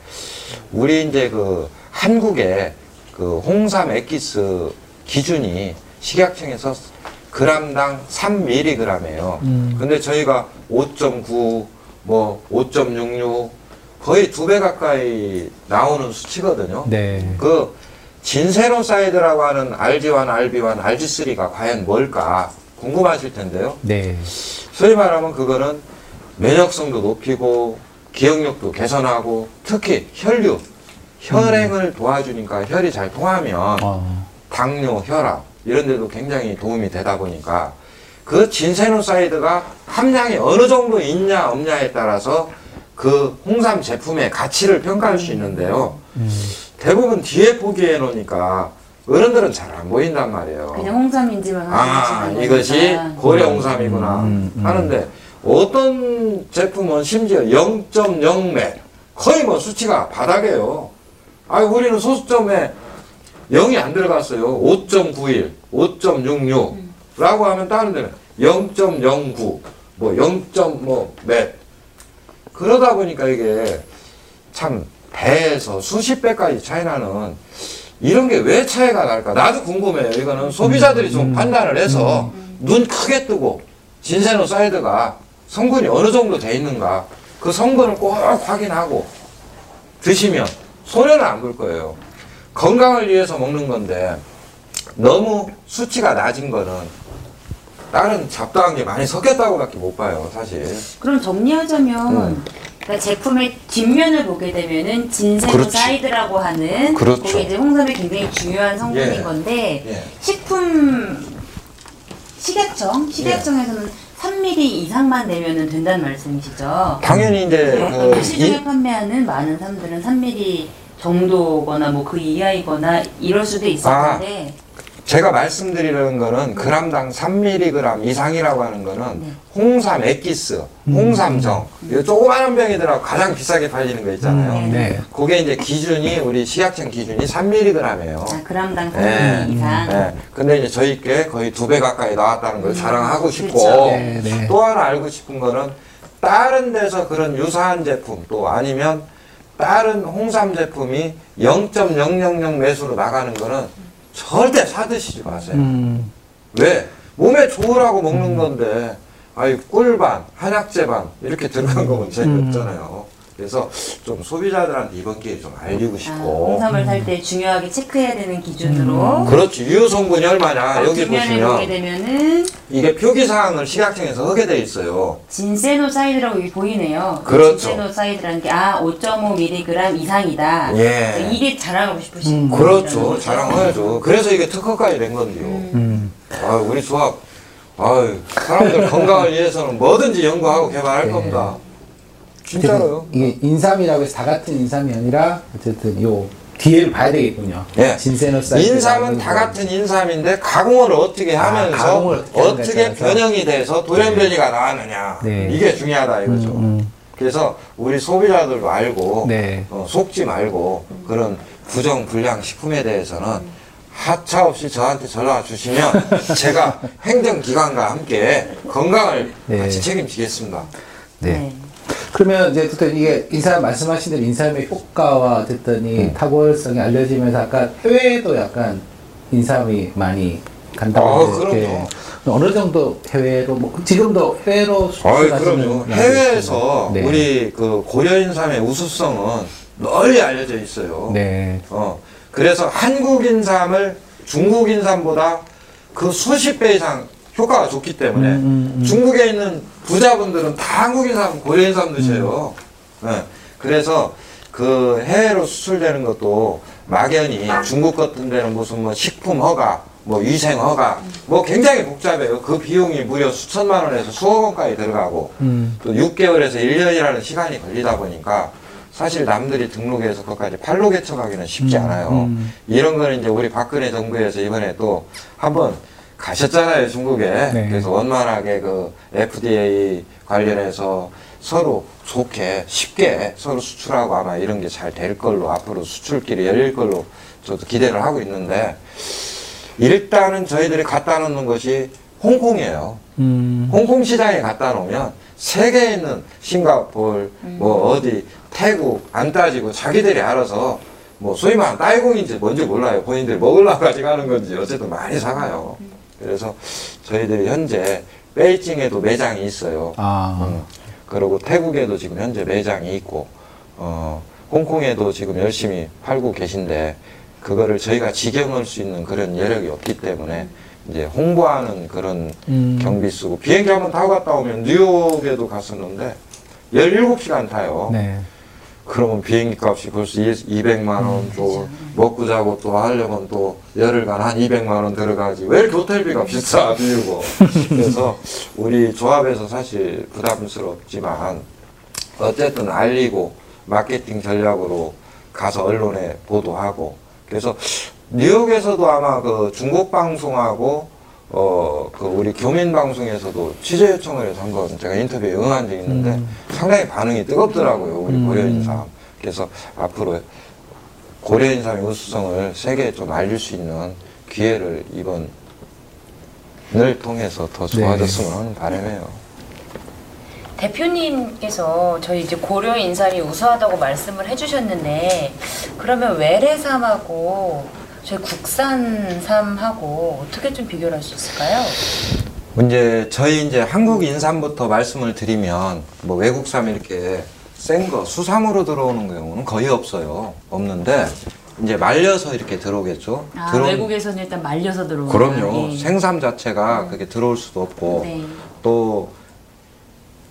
우리 이제 그 한국의 그 홍삼 액기스 기준이 식약청에서 그람당 3mg이에요. 음. 근데 저희가 5.9, 뭐 5.66 거의 두 배 가까이 나오는 수치거든요. 네. 그 진세로사이드라고 하는 RG1, RB1, RG3가 과연 뭘까 궁금하실 텐데요. 네. 소위 말하면 그거는 면역성도 높이고 기억력도 개선하고 특히 혈류, 혈행을 도와주니까 혈이 잘 통하면 어. 당뇨, 혈압 이런 데도 굉장히 도움이 되다 보니까 그 진세노사이드가 함량이 어느 정도 있냐 없냐에 따라서 그 홍삼 제품의 가치를 평가할 수 있는데요. 음. 대부분 뒤에 포기해 놓으니까 어른들은 잘 안 보인단 말이에요. 그냥 홍삼인지만 아, 이것이 거니까. 고려 홍삼이구나 음, 음. 하는데 어떤 제품은 심지어 0.0매 거의 뭐 수치가 바닥이에요. 아, 우리는 소수점에 0이 안 들어갔어요. 5.91, 5.66라고 하면 다른 데는 0.09, 뭐 0.뭐몇 그러다 보니까 이게 참 배에서 수십 배까지 차이 나는 이런 게 왜 차이가 날까? 나도 궁금해요. 이거는 소비자들이 좀 판단을 해서 눈 크게 뜨고 진세노 사이드가 성분이 어느 정도 돼 있는가 그 성분을 꼭 확인하고 드시면 손해는 안 볼 거예요. 건강을 위해서 먹는 건데 너무 수치가 낮은 거는 다른 잡다한 게 많이 섞였다고밖에 못 봐요, 사실. 그럼 정리하자면 음. 그러니까 제품의 뒷면을 보게 되면은 진세노사이드라고 하는 그렇죠. 그게 이제 홍삼의 굉장히 중요한 성분인 예. 건데 예. 식품 식약청 식약청에서는 3ml 이상만 내면은 된다는 말씀이시죠? 당연히 이제 그 시중에 이- 판매하는 많은 사람들은 3ml 정도거나 뭐 그 이하이거나 이럴 수도 있을 아. 제가 말씀드리는 거는 그람당 3mg 이상이라고 하는 거는 네. 홍삼 엑기스, 홍삼정, 이 조그마한 병이더라고 가장 비싸게 팔리는 거 있잖아요. 음. 네. 그게 이제 기준이 우리 식약청 기준이 3mg이에요. 아, 그람당 3ml 네. 이상 네. 근데 이제 저희 께 거의 두 배 가까이 나왔다는 걸 자랑하고 싶고 그렇죠. 네, 네. 또 하나 알고 싶은 거는 다른 데서 그런 유사한 제품 또 아니면 다른 홍삼 제품이 0.000 매수로 나가는 거는 절대 사드시지 마세요. 음. 왜? 몸에 좋으라고 먹는 건데 아이 꿀반, 한약재 반 이렇게 들어간 거면 재미없잖아요. 그래서 좀 소비자들한테 이번 기회에 좀 알리고 아, 싶고 홍삼을 살 때 중요하게 체크해야 되는 기준으로 그렇지 유효 성분이 얼마냐 여기 뒷면을 보게 보시면 되면은 이게 표기 사항을 식약청에서 하게 돼 있어요. 진세노사이드라고 여기 보이네요. 그렇죠. 진세노사이드라는 게 아 5.5mg 이상이다. 예. 이게 자랑하고 싶으신 음. 그렇죠. 자랑해야죠. 그래서 이게 특허까지 낸 건데요. 음. 아 우리 조합 아유 사람들 건강을 위해서는 뭐든지 연구하고 개발할 네. 겁니다. 진짜로요. 이게 인삼이라고 해서 다 같은 인삼이 아니라 어쨌든 요 뒤에를 봐야 되겠군요. 예. 진세노사이드. 인삼은 다 같은 인삼인데 가공을 어떻게 아, 하면서 가공을 어떻게 하는가에 어떻게 따라서. 변형이 돼서 돌연변이가 나왔느냐 네. 이게 중요하다 이거죠. 음, 음. 그래서 우리 소비자들도 알고 네. 어, 속지 말고 그런 부정 불량 식품에 대해서는 하차 없이 저한테 전화 주시면 제가 행정기관과 함께 건강을 네. 같이 책임지겠습니다. 네. 그러면 이제 어쨌든 이게 인삼 말씀하신 대로 인삼의 효과와 어쨌든 이 음. 탁월성이 알려지면서 아까 해외에도 약간 인삼이 많이 간다고 아, 그럼요. 어느 정도 해외로 뭐 지금도 해외로 수출하시는 그럼요. 해외에서. 네. 우리 그 고려인삼의 우수성은 널리 알려져 있어요. 네. 어, 그래서 한국인삼을 중국인삼보다 그 수십 배 이상 효과가 좋기 때문에 음, 음, 음. 중국에 있는 부자분들은 다 한국인삼, 고려인삼 드셔요. 음. 네. 그래서 그 해외로 수출되는 것도 막연히 중국 같은 데는 무슨 뭐 식품 허가, 뭐 위생 허가, 뭐 굉장히 복잡해요. 그 비용이 무려 수천만 원에서 수억 원까지 들어가고 음. 또 6개월에서 1년이라는 시간이 걸리다 보니까 사실 남들이 등록해서 그것까지 팔로 개척하기는 쉽지 음, 않아요. 음. 이런 거는 이제 우리 박근혜 정부에서 이번에 또 한번 가셨잖아요, 중국에. 네. 그래서 원만하게 그 FDA 관련해서 서로 좋게 쉽게 서로 수출하고 아마 이런 게 잘 될 걸로 앞으로 수출길이 열릴 걸로 저도 기대를 하고 있는데 일단은 저희들이 갖다 놓는 것이 홍콩이에요. 음. 홍콩 시장에 갖다 놓으면 세계에 있는 싱가폴 뭐 어디 태국 안 따지고 자기들이 알아서 뭐 소위 말하는 딸공인지 뭔지 몰라요 본인들이 먹으려고 가지고 하는 건지 어쨌든 많이 사가요 그래서 저희들이 현재 베이징에도 매장이 있어요 아. 음, 그리고 태국에도 지금 현재 매장이 있고 어, 홍콩에도 지금 열심히 팔고 계신데 그거를 저희가 직영할 수 있는 그런 여력이 없기 때문에 이제 홍보하는 그런 음. 경비 쓰고 비행기 한번 타고 갔다 오면 뉴욕에도 갔었는데 17시간 타요. 네. 그러면 비행기 값이 벌써 200만 원, 또 먹고 자고 또 하려면 또 열흘간 한 200만 원 들어가지. 왜 이렇게 호텔비가 비싸, 미국은. 그래서 우리 조합에서 사실 부담스럽지만 어쨌든 알리고 마케팅 전략으로 가서 언론에 보도하고 그래서 뉴욕에서도 아마 그 중국 방송하고 어 그 우리 교민 방송에서도 취재 요청을 해서 한번 제가 인터뷰에 응한 적이 있는데 상당히 반응이 뜨겁더라고요 우리 음. 고려인삼 그래서 앞으로 고려인삼의 우수성을 세계에 좀 알릴 수 있는 기회를 이번을 통해서 더 좋아졌으면 하는 바람이에요. 대표님께서 저희 이제 고려 인삼이 우수하다고 말씀을 해주셨는데 그러면 외래삼하고 저희 국산삼하고 어떻게 좀 비교를 할 수 있을까요? 이제 저희 이제 한국 인삼부터 말씀을 드리면 뭐 외국삼 이렇게 센 거 수삼으로 들어오는 경우는 거의 없어요. 없는데 이제 말려서 이렇게 들어오겠죠. 아, 들어온- 외국에서는 일단 말려서 들어오는 그럼요. 예. 생삼 자체가 그게 들어올 수도 없고 네. 또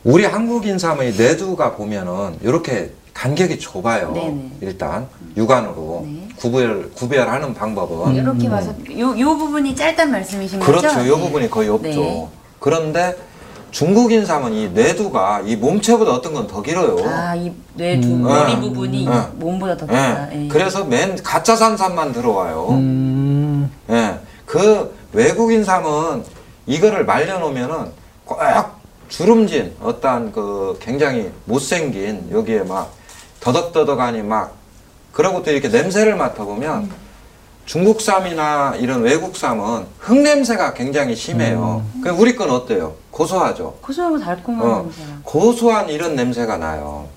우리 한국 인삼의 내두가 보면은 이렇게 간격이 좁아요. 네네. 일단 육안으로 네. 구별 구별하는 방법은 이렇게 봐서 요, 요 부분이 짧단 말씀이신 거죠? 그렇죠. 이 네. 부분이 거의 없죠. 네. 그런데 중국 인삼은 이 내두가 이 몸체보다 어떤 건 더 길어요. 아, 이 뇌두 음. 머리 네. 부분이 네. 몸보다 더 예. 크다. 예. 그래서 맨 가짜 산삼만 들어와요. 음. 예. 그 외국 인 삼은 이거를 말려놓으면은 꼭 주름진 어떠한 그 굉장히 못생긴 여기에 막 더덕더덕하니 막 그러고 또 이렇게 냄새를 맡아보면 중국 쌈이나 이런 외국 쌈은 흙 냄새가 굉장히 심해요. 그 우리 건 어때요? 고소하죠? 고소하고 달콤한 어, 냄새가. 고소한 이런 냄새가 나요.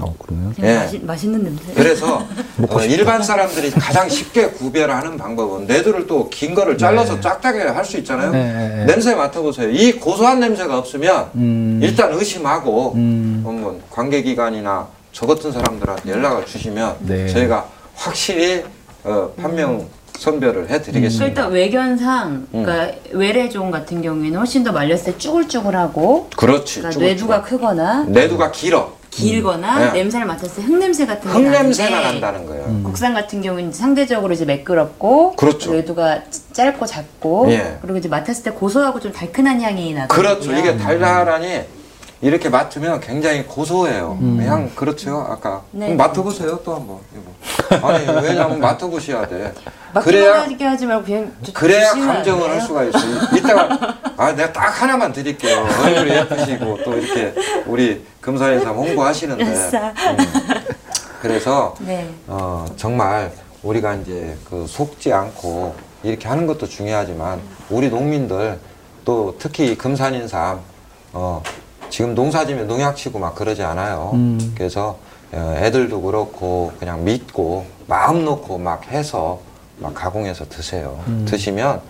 어, 그러면? 되게 예. 맛있, 맛있는 냄새. 그래서 어, 일반 사람들이 가장 쉽게 구별하는 방법은 내두를 또 긴 거를 잘라서 네. 짝짝이 할 수 있잖아요. 네. 냄새 맡아보세요. 이 고소한 냄새가 없으면 음. 일단 의심하고 음. 한번 관계 기관이나 저 같은 사람들한테 연락을 주시면 네. 저희가 확실히 어, 판명 선별을 그 해드리겠습니다. 일단 외견상, 음. 그러니까 외래종 같은 경우에는 훨씬 더 말렸을 때 쭈글쭈글하고, 그렇지. 그러니까 쭈글쭈글. 뇌두가 크거나 내두가 길어. 길거나 네. 냄새를 맡았을 때 흙냄새 같은 게 흙냄새가 나는데 난다는 거예요. 음. 국산 같은 경우는 상대적으로 이제 매끄럽고 그렇죠. 뇌두가 짧고 작고 예. 그리고 이제 맡았을 때 고소하고 좀 달큰한 향이 나더라고요. 그렇죠. 이게 달달하니 이렇게 맡으면 굉장히 고소해요. 그냥 그렇죠. 아까 네. 그럼 맡아보세요 또 한번. 이거. 아니 왜냐면 맡아보셔야 돼. 그래야 맡기만 하지 말고 그냥 주- 그래야 감정을? 할 수가 있어요. 이따가 아 내가 딱 하나만 드릴게요. 얼굴이 예쁘시고 또 이렇게 우리 금사인삼 홍보하시는데. 음. 그래서 네. 어, 정말 우리가 이제 그 속지 않고 이렇게 하는 것도 중요하지만 우리 농민들 또 특히 이 금산인삼 어, 지금 농사지면 농약 치고 막 그러지 않아요. 음. 그래서 어, 애들도 그렇고 그냥 믿고 마음 놓고 막 해서 막 가공해서 드세요. 음. 드시면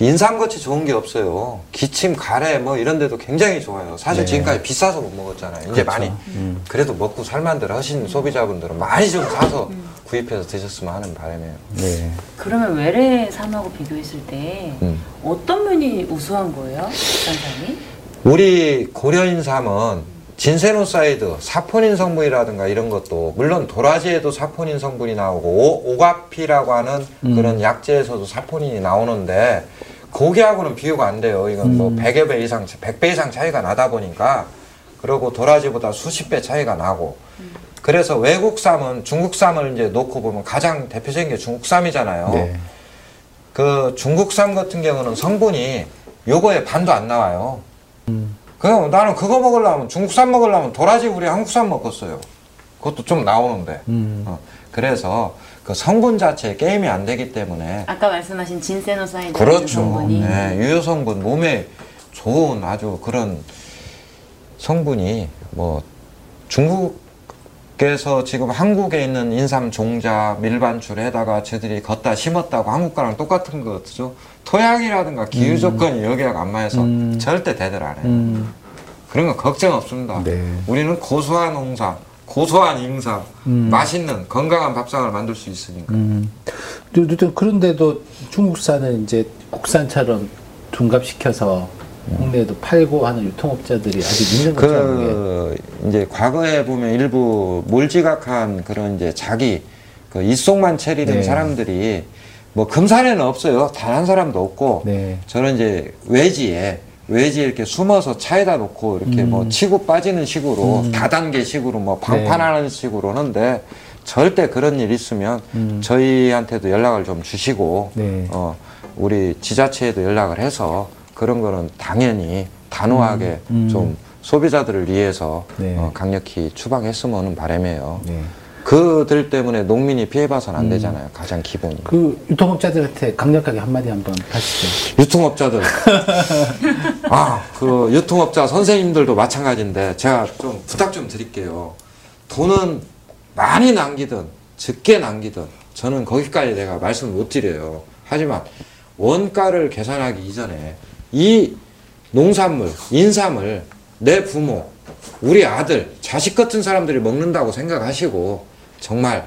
인삼같이 좋은 게 없어요. 기침, 가래 뭐 이런 데도 굉장히 좋아요. 사실 네. 지금까지 비싸서 못 먹었잖아요. 이제 그렇죠. 많이 음. 그래도 먹고 살만들 하신 소비자분들은 많이 좀 사서 구입해서 드셨으면 하는 바람이에요. 네. 그러면 외래 삼하고 비교했을 때 음. 어떤 면이 우수한 거예요? 국산삼이? 우리 고려인삼은 진세노사이드, 사포닌 성분이라든가 이런 것도 물론 도라지에도 사포닌 성분이 나오고 오, 오가피라고 하는 음. 그런 약재에서도 사포닌이 나오는데 거기하고는 비교가 안 돼요. 이건 뭐 음. 100여 배 이상, 100배 이상 차이가 나다 보니까 그리고 도라지보다 수십 배 차이가 나고 그래서 외국삼은 중국삼을 이제 놓고 보면 가장 대표적인 게 중국삼이잖아요. 네. 그 중국산 같은 경우는 성분이 요거의 반도 안 나와요. 음. 그럼 나는 그거 먹으려면 중국산 먹으려면 도라지 우리 한국산 먹었어요. 그것도 좀 나오는데. 음. 어, 그래서 그 성분 자체에 게임이 안 되기 때문에 아까 말씀하신 진세노사이드 그렇죠. 성분이 네, 유효 성분 몸에 좋은 아주 그런 성분이 뭐 중국 에서 지금 한국에 있는 인삼 종자 밀반출에다가 저들이 걷다 심었다고 한국 거랑 똑같은 거 같죠. 토양이라든가 기후 조건이 여기하고 안 맞아서 음. 절대 대들 안 해요. 음. 그런 거 걱정 없습니다. 네. 우리는 고소한 홍삼, 고소한 잉삼, 음. 맛있는 건강한 밥상을 만들 수 있으니까. 음. 그런데도 중국산은 이제 국산처럼 둔갑시켜서 국내에도 팔고 하는 유통업자들이 아직 있는 거죠. 그 이제 과거에 보면 일부 몰지각한 그런 이제 자기 그 입속만 체리는 네. 사람들이 뭐 금산에는 없어요. 단 한 사람도 없고 네. 저는 이제 외지에 외지에 이렇게 숨어서 차에다 놓고 이렇게 음. 뭐 치고 빠지는 식으로 음. 다단계식으로 뭐 네. 방판하는 식으로 하는데 절대 그런 일 있으면 음. 저희한테도 연락을 좀 주시고 네. 어 우리 지자체에도 연락을 해서 그런 거는 당연히 단호하게 음. 음. 좀 소비자들을 위해서 네. 어, 강력히 추방했으면 하는 바람이에요. 네. 그들 때문에 농민이 피해봐서는 음. 안 되잖아요. 가장 기본이. 그 유통업자들한테 강력하게 한마디 한번 하시죠. 유통업자들. 아, 그 유통업자 선생님들도 마찬가지인데 제가 좀 부탁 좀 드릴게요. 돈은 많이 남기든 적게 남기든 저는 거기까지 내가 말씀을 못 드려요. 하지만 원가를 계산하기 이전에 이 농산물, 인삼을 내 부모, 우리 아들, 자식 같은 사람들이 먹는다고 생각하시고 정말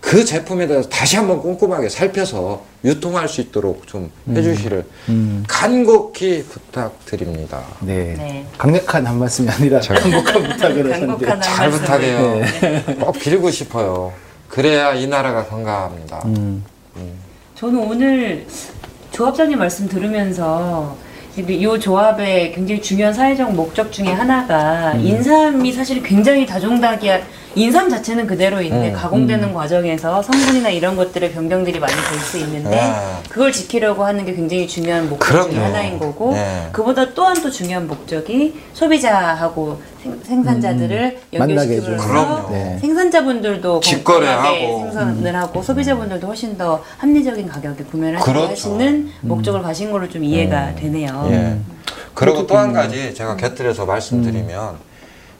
그 제품에 대해서 다시 한번 꼼꼼하게 살펴서 유통할 수 있도록 좀 해주시를 음. 간곡히 부탁드립니다. 네. 네. 강력한 한 말씀이 아니라 강력한 부탁을 하셨는데. 간곡한 잘. 부탁해요. 꼭 빌고 싶어요. 그래야 이 나라가 건강합니다. 음. 저는 오늘 조합장님 말씀 들으면서 이 조합의 굉장히 중요한 사회적 목적 중에 하나가 음. 인삼이 사실 굉장히 다종다기한 인삼 자체는 그대로인데 음. 가공되는 과정에서 성분이나 이런 것들의 변경들이 많이 될 수 있는데 아. 그걸 지키려고 하는 게 굉장히 중요한 목적 중에 그럼요. 하나인 거고 네. 그보다 또한 또 중요한 목적이 소비자하고 생, 산자들을 음. 만나게 연결시키면서. 네. 생산자분들도 직거래하고. 건강하게 생산을 하고 소비자분들도 훨씬 더 합리적인 가격에 구매를 그렇죠. 하시는 목적을 가신 걸로 좀 이해가 음. 되네요. 예. 그리고 또 한 가지 제가 곁들여서 말씀드리면 음.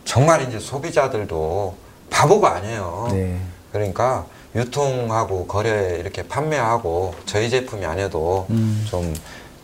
정말 이제 소비자들도 바보가 아니에요. 네. 그러니까 유통하고 거래 이렇게 판매하고 저희 제품이 아니어도 음. 좀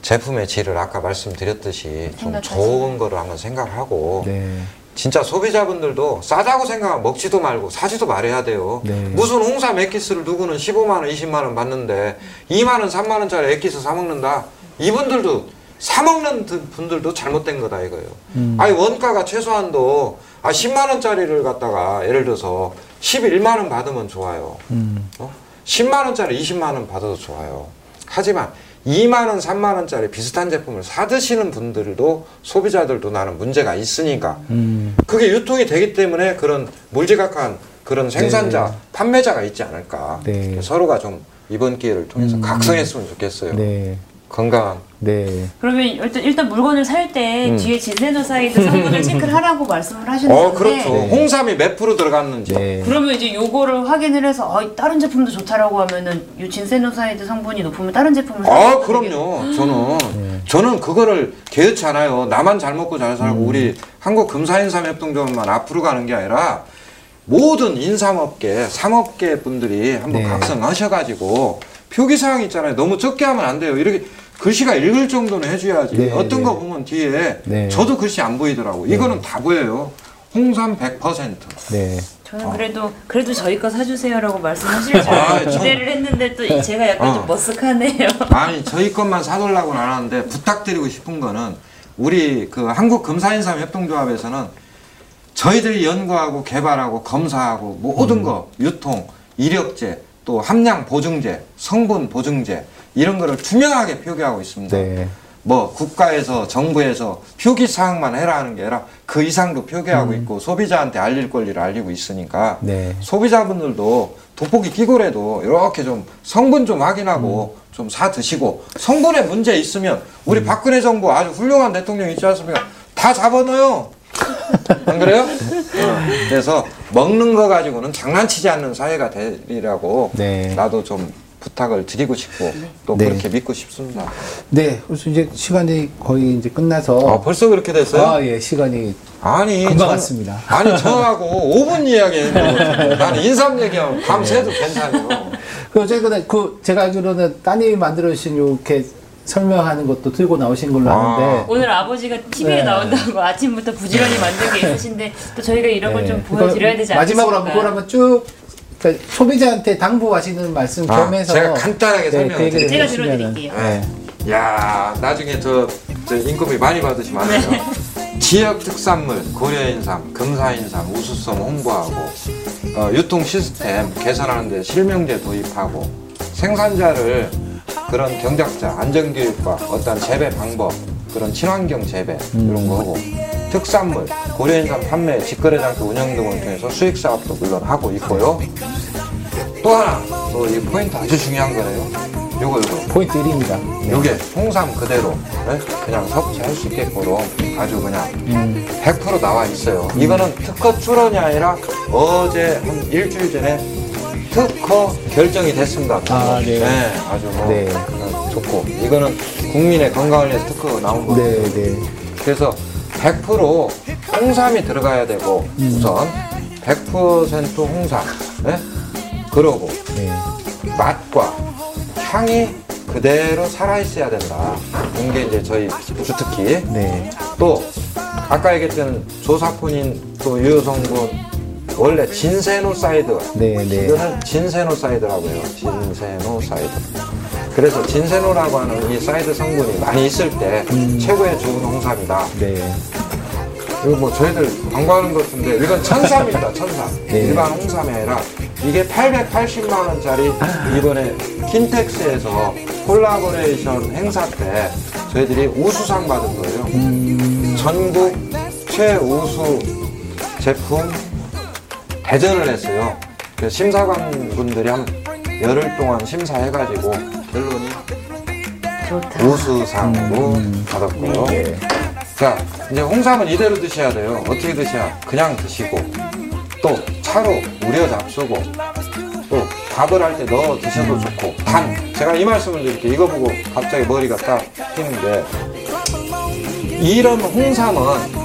제품의 질을 아까 말씀드렸듯이 좀. 좋은 거를 한번 생각하고 네. 진짜 소비자분들도 싸다고 생각하면 먹지도 말고 사지도 말해야 돼요. 네. 무슨 홍삼 액기스를 누구는 15만 원, 20만 원 받는데 2만 원, 3만 원짜리 액기스 사 먹는다. 이분들도 사 먹는 분들도 잘못된 거다 이거예요. 음. 아니 원가가 최소한도 아 10만 원짜리를 갖다가 예를 들어서 11만 원 받으면 좋아요. 음. 어? 10만 원짜리 20만 원 받아도 좋아요. 하지만 2만 원, 3만 원짜리 비슷한 제품을 사 드시는 분들도 소비자들도 나는 문제가 있으니까 음. 그게 유통이 되기 때문에 그런 물지각한 그런 생산자, 네. 판매자가 있지 않을까. 네. 서로가 좀 이번 기회를 통해서 음. 각성했으면 좋겠어요. 네. 건강한. 네. 그러면 일단, 일단 물건을 살때 음. 뒤에 진세노사이드 성분을 체크를 하라고 말씀을 하셨는데 어, 그렇죠. 네. 홍삼이 몇 프로 들어갔는지. 네. 그러면 이제 요거를 확인을 해서 어, 다른 제품도 좋다라고 하면은 이 진세노사이드 성분이 높으면 다른 제품을 아, 되겠- 그럼요. 저는 네. 저는 그거를 개의치 않아요. 나만 잘 먹고 잘 살고 음. 우리 한국 금사인삼 협동조합만 앞으로 가는 게 아니라 모든 인삼업계, 삼업계 분들이 한번 네. 각성하셔 가지고 표기 사항 있잖아요. 너무 적게 하면 안 돼요. 이렇게 글씨가 읽을 정도는 해줘야지. 네, 어떤 네. 거 보면 뒤에 네. 저도 글씨 안 보이더라고. 이거는 다 보여요. 홍삼 100%. 네. 저는 그래도 그래도 저희 거 사주세요라고 말씀하실 줄 아, 기대를 했는데 또 제가 약간 어. 좀 머쓱하네요. 아니 저희 것만 사달라고는 안 하는데 부탁드리고 싶은 거는 우리 그 한국 금사인삼 협동조합에서는 저희들이 연구하고 개발하고 검사하고 모든 거 유통 이력제 또 함량 보증제 성분 보증제 이런 거를 투명하게 표기하고 있습니다. 네. 뭐 국가에서 정부에서 표기 사항만 해라 하는 게 아니라 그 이상도 표기하고 있고 소비자한테 알릴 권리를 알리고 있으니까 네. 소비자분들도 돋보기 끼고라도 이렇게 좀 성분 좀 확인하고 좀사 드시고 성분에 문제 있으면 우리 박근혜 정부 아주 훌륭한 대통령 있지 않습니까? 다 잡아넣어요. 안 그래요? 어, 그래서 먹는 거 가지고는 장난치지 않는 사회가 되리라고 네. 나도 좀 부탁을 드리고 싶고 또 네. 그렇게 믿고 싶습니다. 네. 그래서 이제 시간이 거의 이제 끝나서 아, 벌써 그렇게 됐어요? 아, 예. 시간이 아니 금방 저- 왔습니다. 아니 저하고 5분 이야기했는데 나는 인삼 얘기하면 밤새도 괜찮아요. 그 어쨌거나 그 제가 알기로는 따님이 만들어 주신 요렇게 설명하는 것도 들고 나오신 걸로 아. 아는데 오늘 아버지가 TV에 네. 나온다고 아침부터 부지런히 만들고 있으신데 또 저희가 이런 걸좀 네. 보여드려야 되지 않습니까? 마지막으로 한번 그걸 한번 쭉 그러니까 소비자한테 당부하시는 말씀 아, 겸해서 제가 간단하게 네, 설명을 그 제가 들어드릴게요. 네. 야 나중에 저, 저 인건비 많이 받으시면 안 돼요. 지역 특산물, 고려인삼, 금사인삼, 우수성 홍보하고 어, 유통 시스템 개선하는데 실명제 도입하고 생산자를 그런 경작자, 안전교육과 어떤 재배 방법, 그런 친환경 재배 이런 거 하고 특산물, 고려인삼 판매, 직거래 장터 운영 등을 통해서 수익 사업도 물론 하고 있고요. 또 하나 또 이 포인트 아주 중요한 거예요. 요거 요거 포인트 1입니다. 네. 요게 홍삼 그대로 네? 그냥 섭취할 수 있게끔 아주 그냥 음. 100% 나와 있어요. 이거는 특허 출원이 아니라 어제 한 일주일 전에 특허 결정이 됐습니다. 아, 네. 아주 뭐 네. 어, 좋고 이거는 국민의 건강을 위해서 특허 나온 거예요. 네, 네. 그래서 100% 홍삼이 들어가야 되고 음. 우선 100% 홍삼 네? 그러고 네. 맛과 향이 그대로 살아있어야 된다. 이게 이제 저희 주특기. 네. 또 아까 얘기했던 조사포닌 또 유효성분 원래 진세노사이드 네, 네. 이거는 진세노사이드라고 해요. 진세노사이드. 그래서 진세노라고 하는 이 사이드 성분이 많이 있을 때 음. 최고의 좋은 홍삼이다. 네. 이거 뭐 저희들 광고하는 것 같은데 이건 천삼입니다. 천삼. 네. 일반 홍삼이 아니라 이게 880만 원짜리 이번에 킨텍스에서 콜라보레이션 행사 때 저희들이 우수상 받은 거예요. 음. 전국 최우수 제품 대전을 했어요. 그 심사관 분들이 한 열흘 동안 심사해가지고 결론이 좋다. 우수상으로 받았고요. 네. 자, 이제 홍삼은 이대로 드셔야 돼요. 어떻게 드셔야? 그냥 드시고, 또 차로 우려 잡수고, 또 밥을 할 때 넣어 드셔도 좋고, 단, 제가 이 말씀을 드릴게요. 이거 보고 갑자기 머리가 딱 튀는데, 이런 홍삼은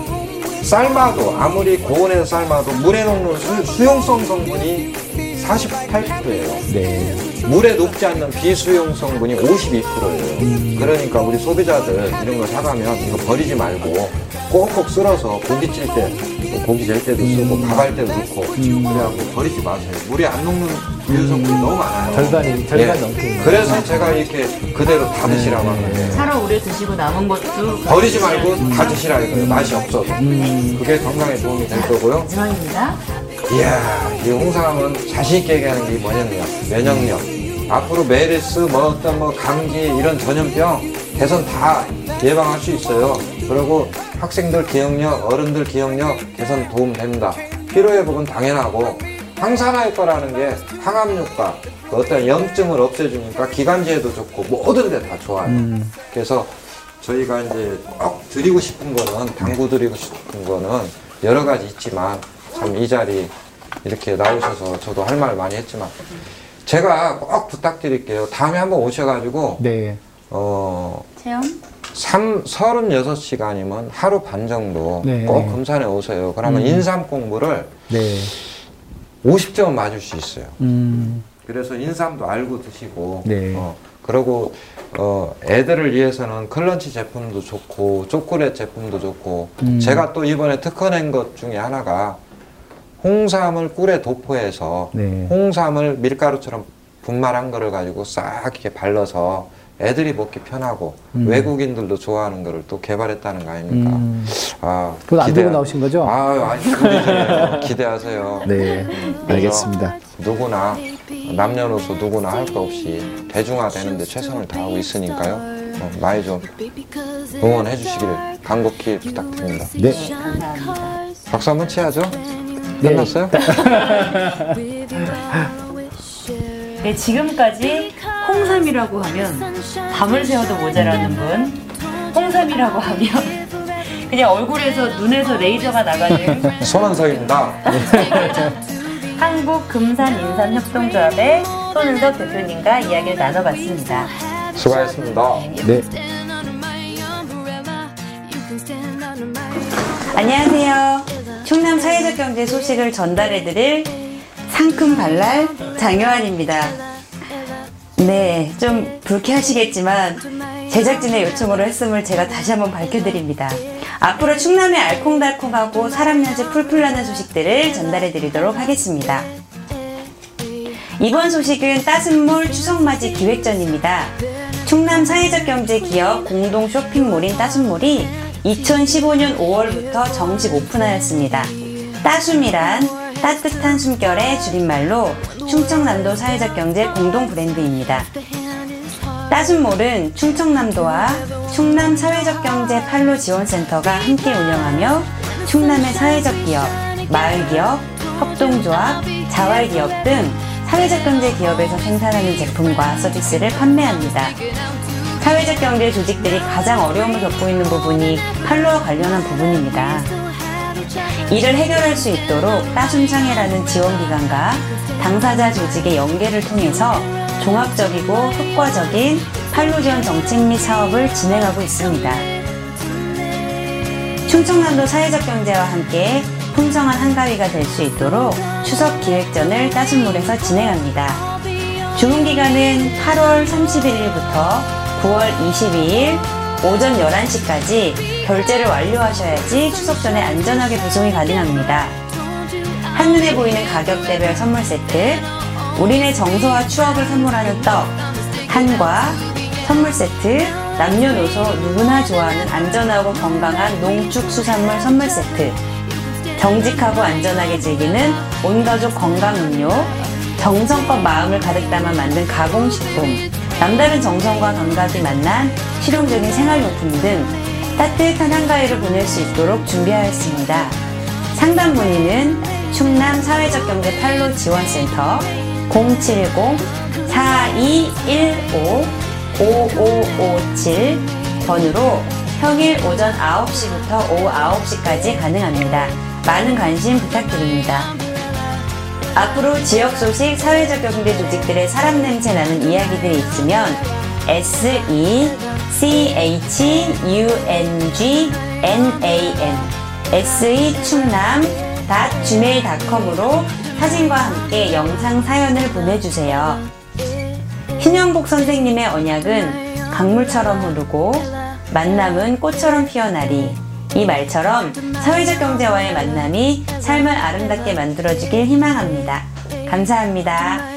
삶아도, 아무리 고온에서 삶아도 물에 녹는 수, 수용성 성분이 48%예요. 네. 물에 녹지 않는 비수용 성분이 52%예요. 그러니까 우리 소비자들 이런 거 사가면 이거 버리지 말고 꼭꼭 쓸어서 고기 찔 때, 또 고기 젤 때도 쓰고 밥 할 때도 넣고 그래갖고 버리지 마세요. 물에 안 녹는 유효 성분이 너무 많아요. 절반이- 절반 예. 넘게. 그래서 제가 이렇게 그대로 다 드시라고 하는 거예요. 차로 우려 드시고 남은 것도 버리지 말고 다 드시라 이거예요. 맛이 없어도. 그게 건강에 도움이 될 거고요. 마지막입니다. 이야, 이 홍삼은 자신있게 얘기하는 게 뭐냐면 면역력. 앞으로 메르스, 뭐 어떤 뭐 감기, 이런 전염병, 대선 다 예방할 수 있어요. 그리고 학생들 기억력, 어른들 기억력 개선 도움됩니다. 피로회복은 당연하고, 항산화 효과라는 게 항암 효과, 그 어떤 염증을 없애주니까 기관지에도 좋고, 모든 데 다 좋아요. 그래서 저희가 이제 꼭 드리고 싶은 거는, 당구 드리고 싶은 거는 여러 가지 있지만, 참 이 자리 이렇게 나오셔서 저도 할 말 많이 했지만, 제가 꼭 부탁드릴게요. 다음에 한번 오셔가지고, 네. 어, 체험? 3, 36시간이면 하루 반 정도 네. 꼭 금산에 오세요. 그러면 인삼 공부를 네. 50점 맞을 수 있어요. 음. 그래서 인삼도 알고 드시고, 네. 어, 그리고 어, 애들을 위해서는 클런치 제품도 좋고, 초콜릿 제품도 좋고, 음. 제가 또 이번에 특허 낸 것 중에 하나가 홍삼을 꿀에 도포해서 네. 홍삼을 밀가루처럼 분말한 거를 가지고 싹 이렇게 발라서 애들이 먹기 편하고 음. 외국인들도 좋아하는 거를 또 개발했다는 거 아닙니까? 음. 아, 그건 안 기대- 들고 나오신 거죠? 아, 아니. 기대하세요. 네. 알겠습니다. 누구나 남녀노소 누구나 할 거 없이 대중화되는데 최선을 다하고 있으니까요. 어, 많이 좀 응원해 주시기를 간곡히 부탁드립니다. 네. 감사합니다. 박수 한번 치야죠. 네. 끝났어요? 네, 지금까지 홍삼이라고 하면 밤을 새워도 모자라는 분, 홍삼이라고 하면 그냥 얼굴에서 눈에서 레이저가 나가는 손원석입니다. 한국 금산 인삼 협동조합의 손은석 대표님과 이야기를 나눠봤습니다. 수고하셨습니다. 네. 안녕하세요. 충남 사회적 경제 소식을 전달해드릴 상큼 발랄 장효환입니다. 네, 좀 불쾌하시겠지만 제작진의 요청으로 했음을 제가 다시 한번 밝혀드립니다. 앞으로 충남의 알콩달콩하고 사람연세 풀풀 나는 소식들을 전달해드리도록 하겠습니다. 이번 소식은 따순몰 추석맞이 기획전입니다. 충남 사회적 경제 기업 공동 쇼핑몰인 따순몰이 2015년 5월부터 정식 오픈하였습니다. 따숨이란 따뜻한 숨결의 줄임말로 충청남도 사회적 경제 공동 브랜드입니다. 따순몰은 충청남도와 충남 사회적 경제 판로 지원센터가 함께 운영하며 충남의 사회적 기업, 마을 기업, 협동조합, 자활 기업 등 사회적 경제 기업에서 생산하는 제품과 서비스를 판매합니다. 사회적 경제 조직들이 가장 어려움을 겪고 있는 부분이 판로와 관련한 부분입니다. 이를 해결할 수 있도록 따순창회라는 지원기관과 당사자 조직의 연계를 통해서 종합적이고 효과적인 판로 지원 정책 및 사업을 진행하고 있습니다. 충청남도 사회적 경제와 함께 풍성한 한가위가 될 수 있도록 추석 기획전을 따순물에서 진행합니다. 주문 기간은 8월 31일부터 9월 22일 오전 11시까지 결제를 완료하셔야지 추석 전에 안전하게 배송이 가능합니다. 한눈에 보이는 가격대별 선물 세트, 우리네 정서와 추억을 선물하는 떡, 한과, 선물 세트, 남녀노소 누구나 좋아하는 안전하고 건강한 농축 수산물 선물 세트, 정직하고 안전하게 즐기는 온가족 건강 음료, 정성껏 마음을 가득 담아 만든 가공식품, 남다른 정성과 감각이 만난 실용적인 생활용품 등 따뜻한 한가위를 보낼 수 있도록 준비하였습니다. 상담 문의는 충남 사회적 경제 팔로 지원센터 070-4215-5557 번으로 평일 오전 9시부터 오후 9시까지 가능합니다. 많은 관심 부탁드립니다. 앞으로 지역 소식, 사회적 경제 조직들의 사람 냄새 나는 이야기들이 있으면 S E C H U N G N A N se 충남 gmail.com으로 사진과 함께 영상 사연을 보내주세요. 신영복 선생님의 언약은 강물처럼 흐르고 만남은 꽃처럼 피어나리 이 말처럼 사회적 경제와의 만남이 삶을 아름답게 만들어주길 희망합니다. 감사합니다.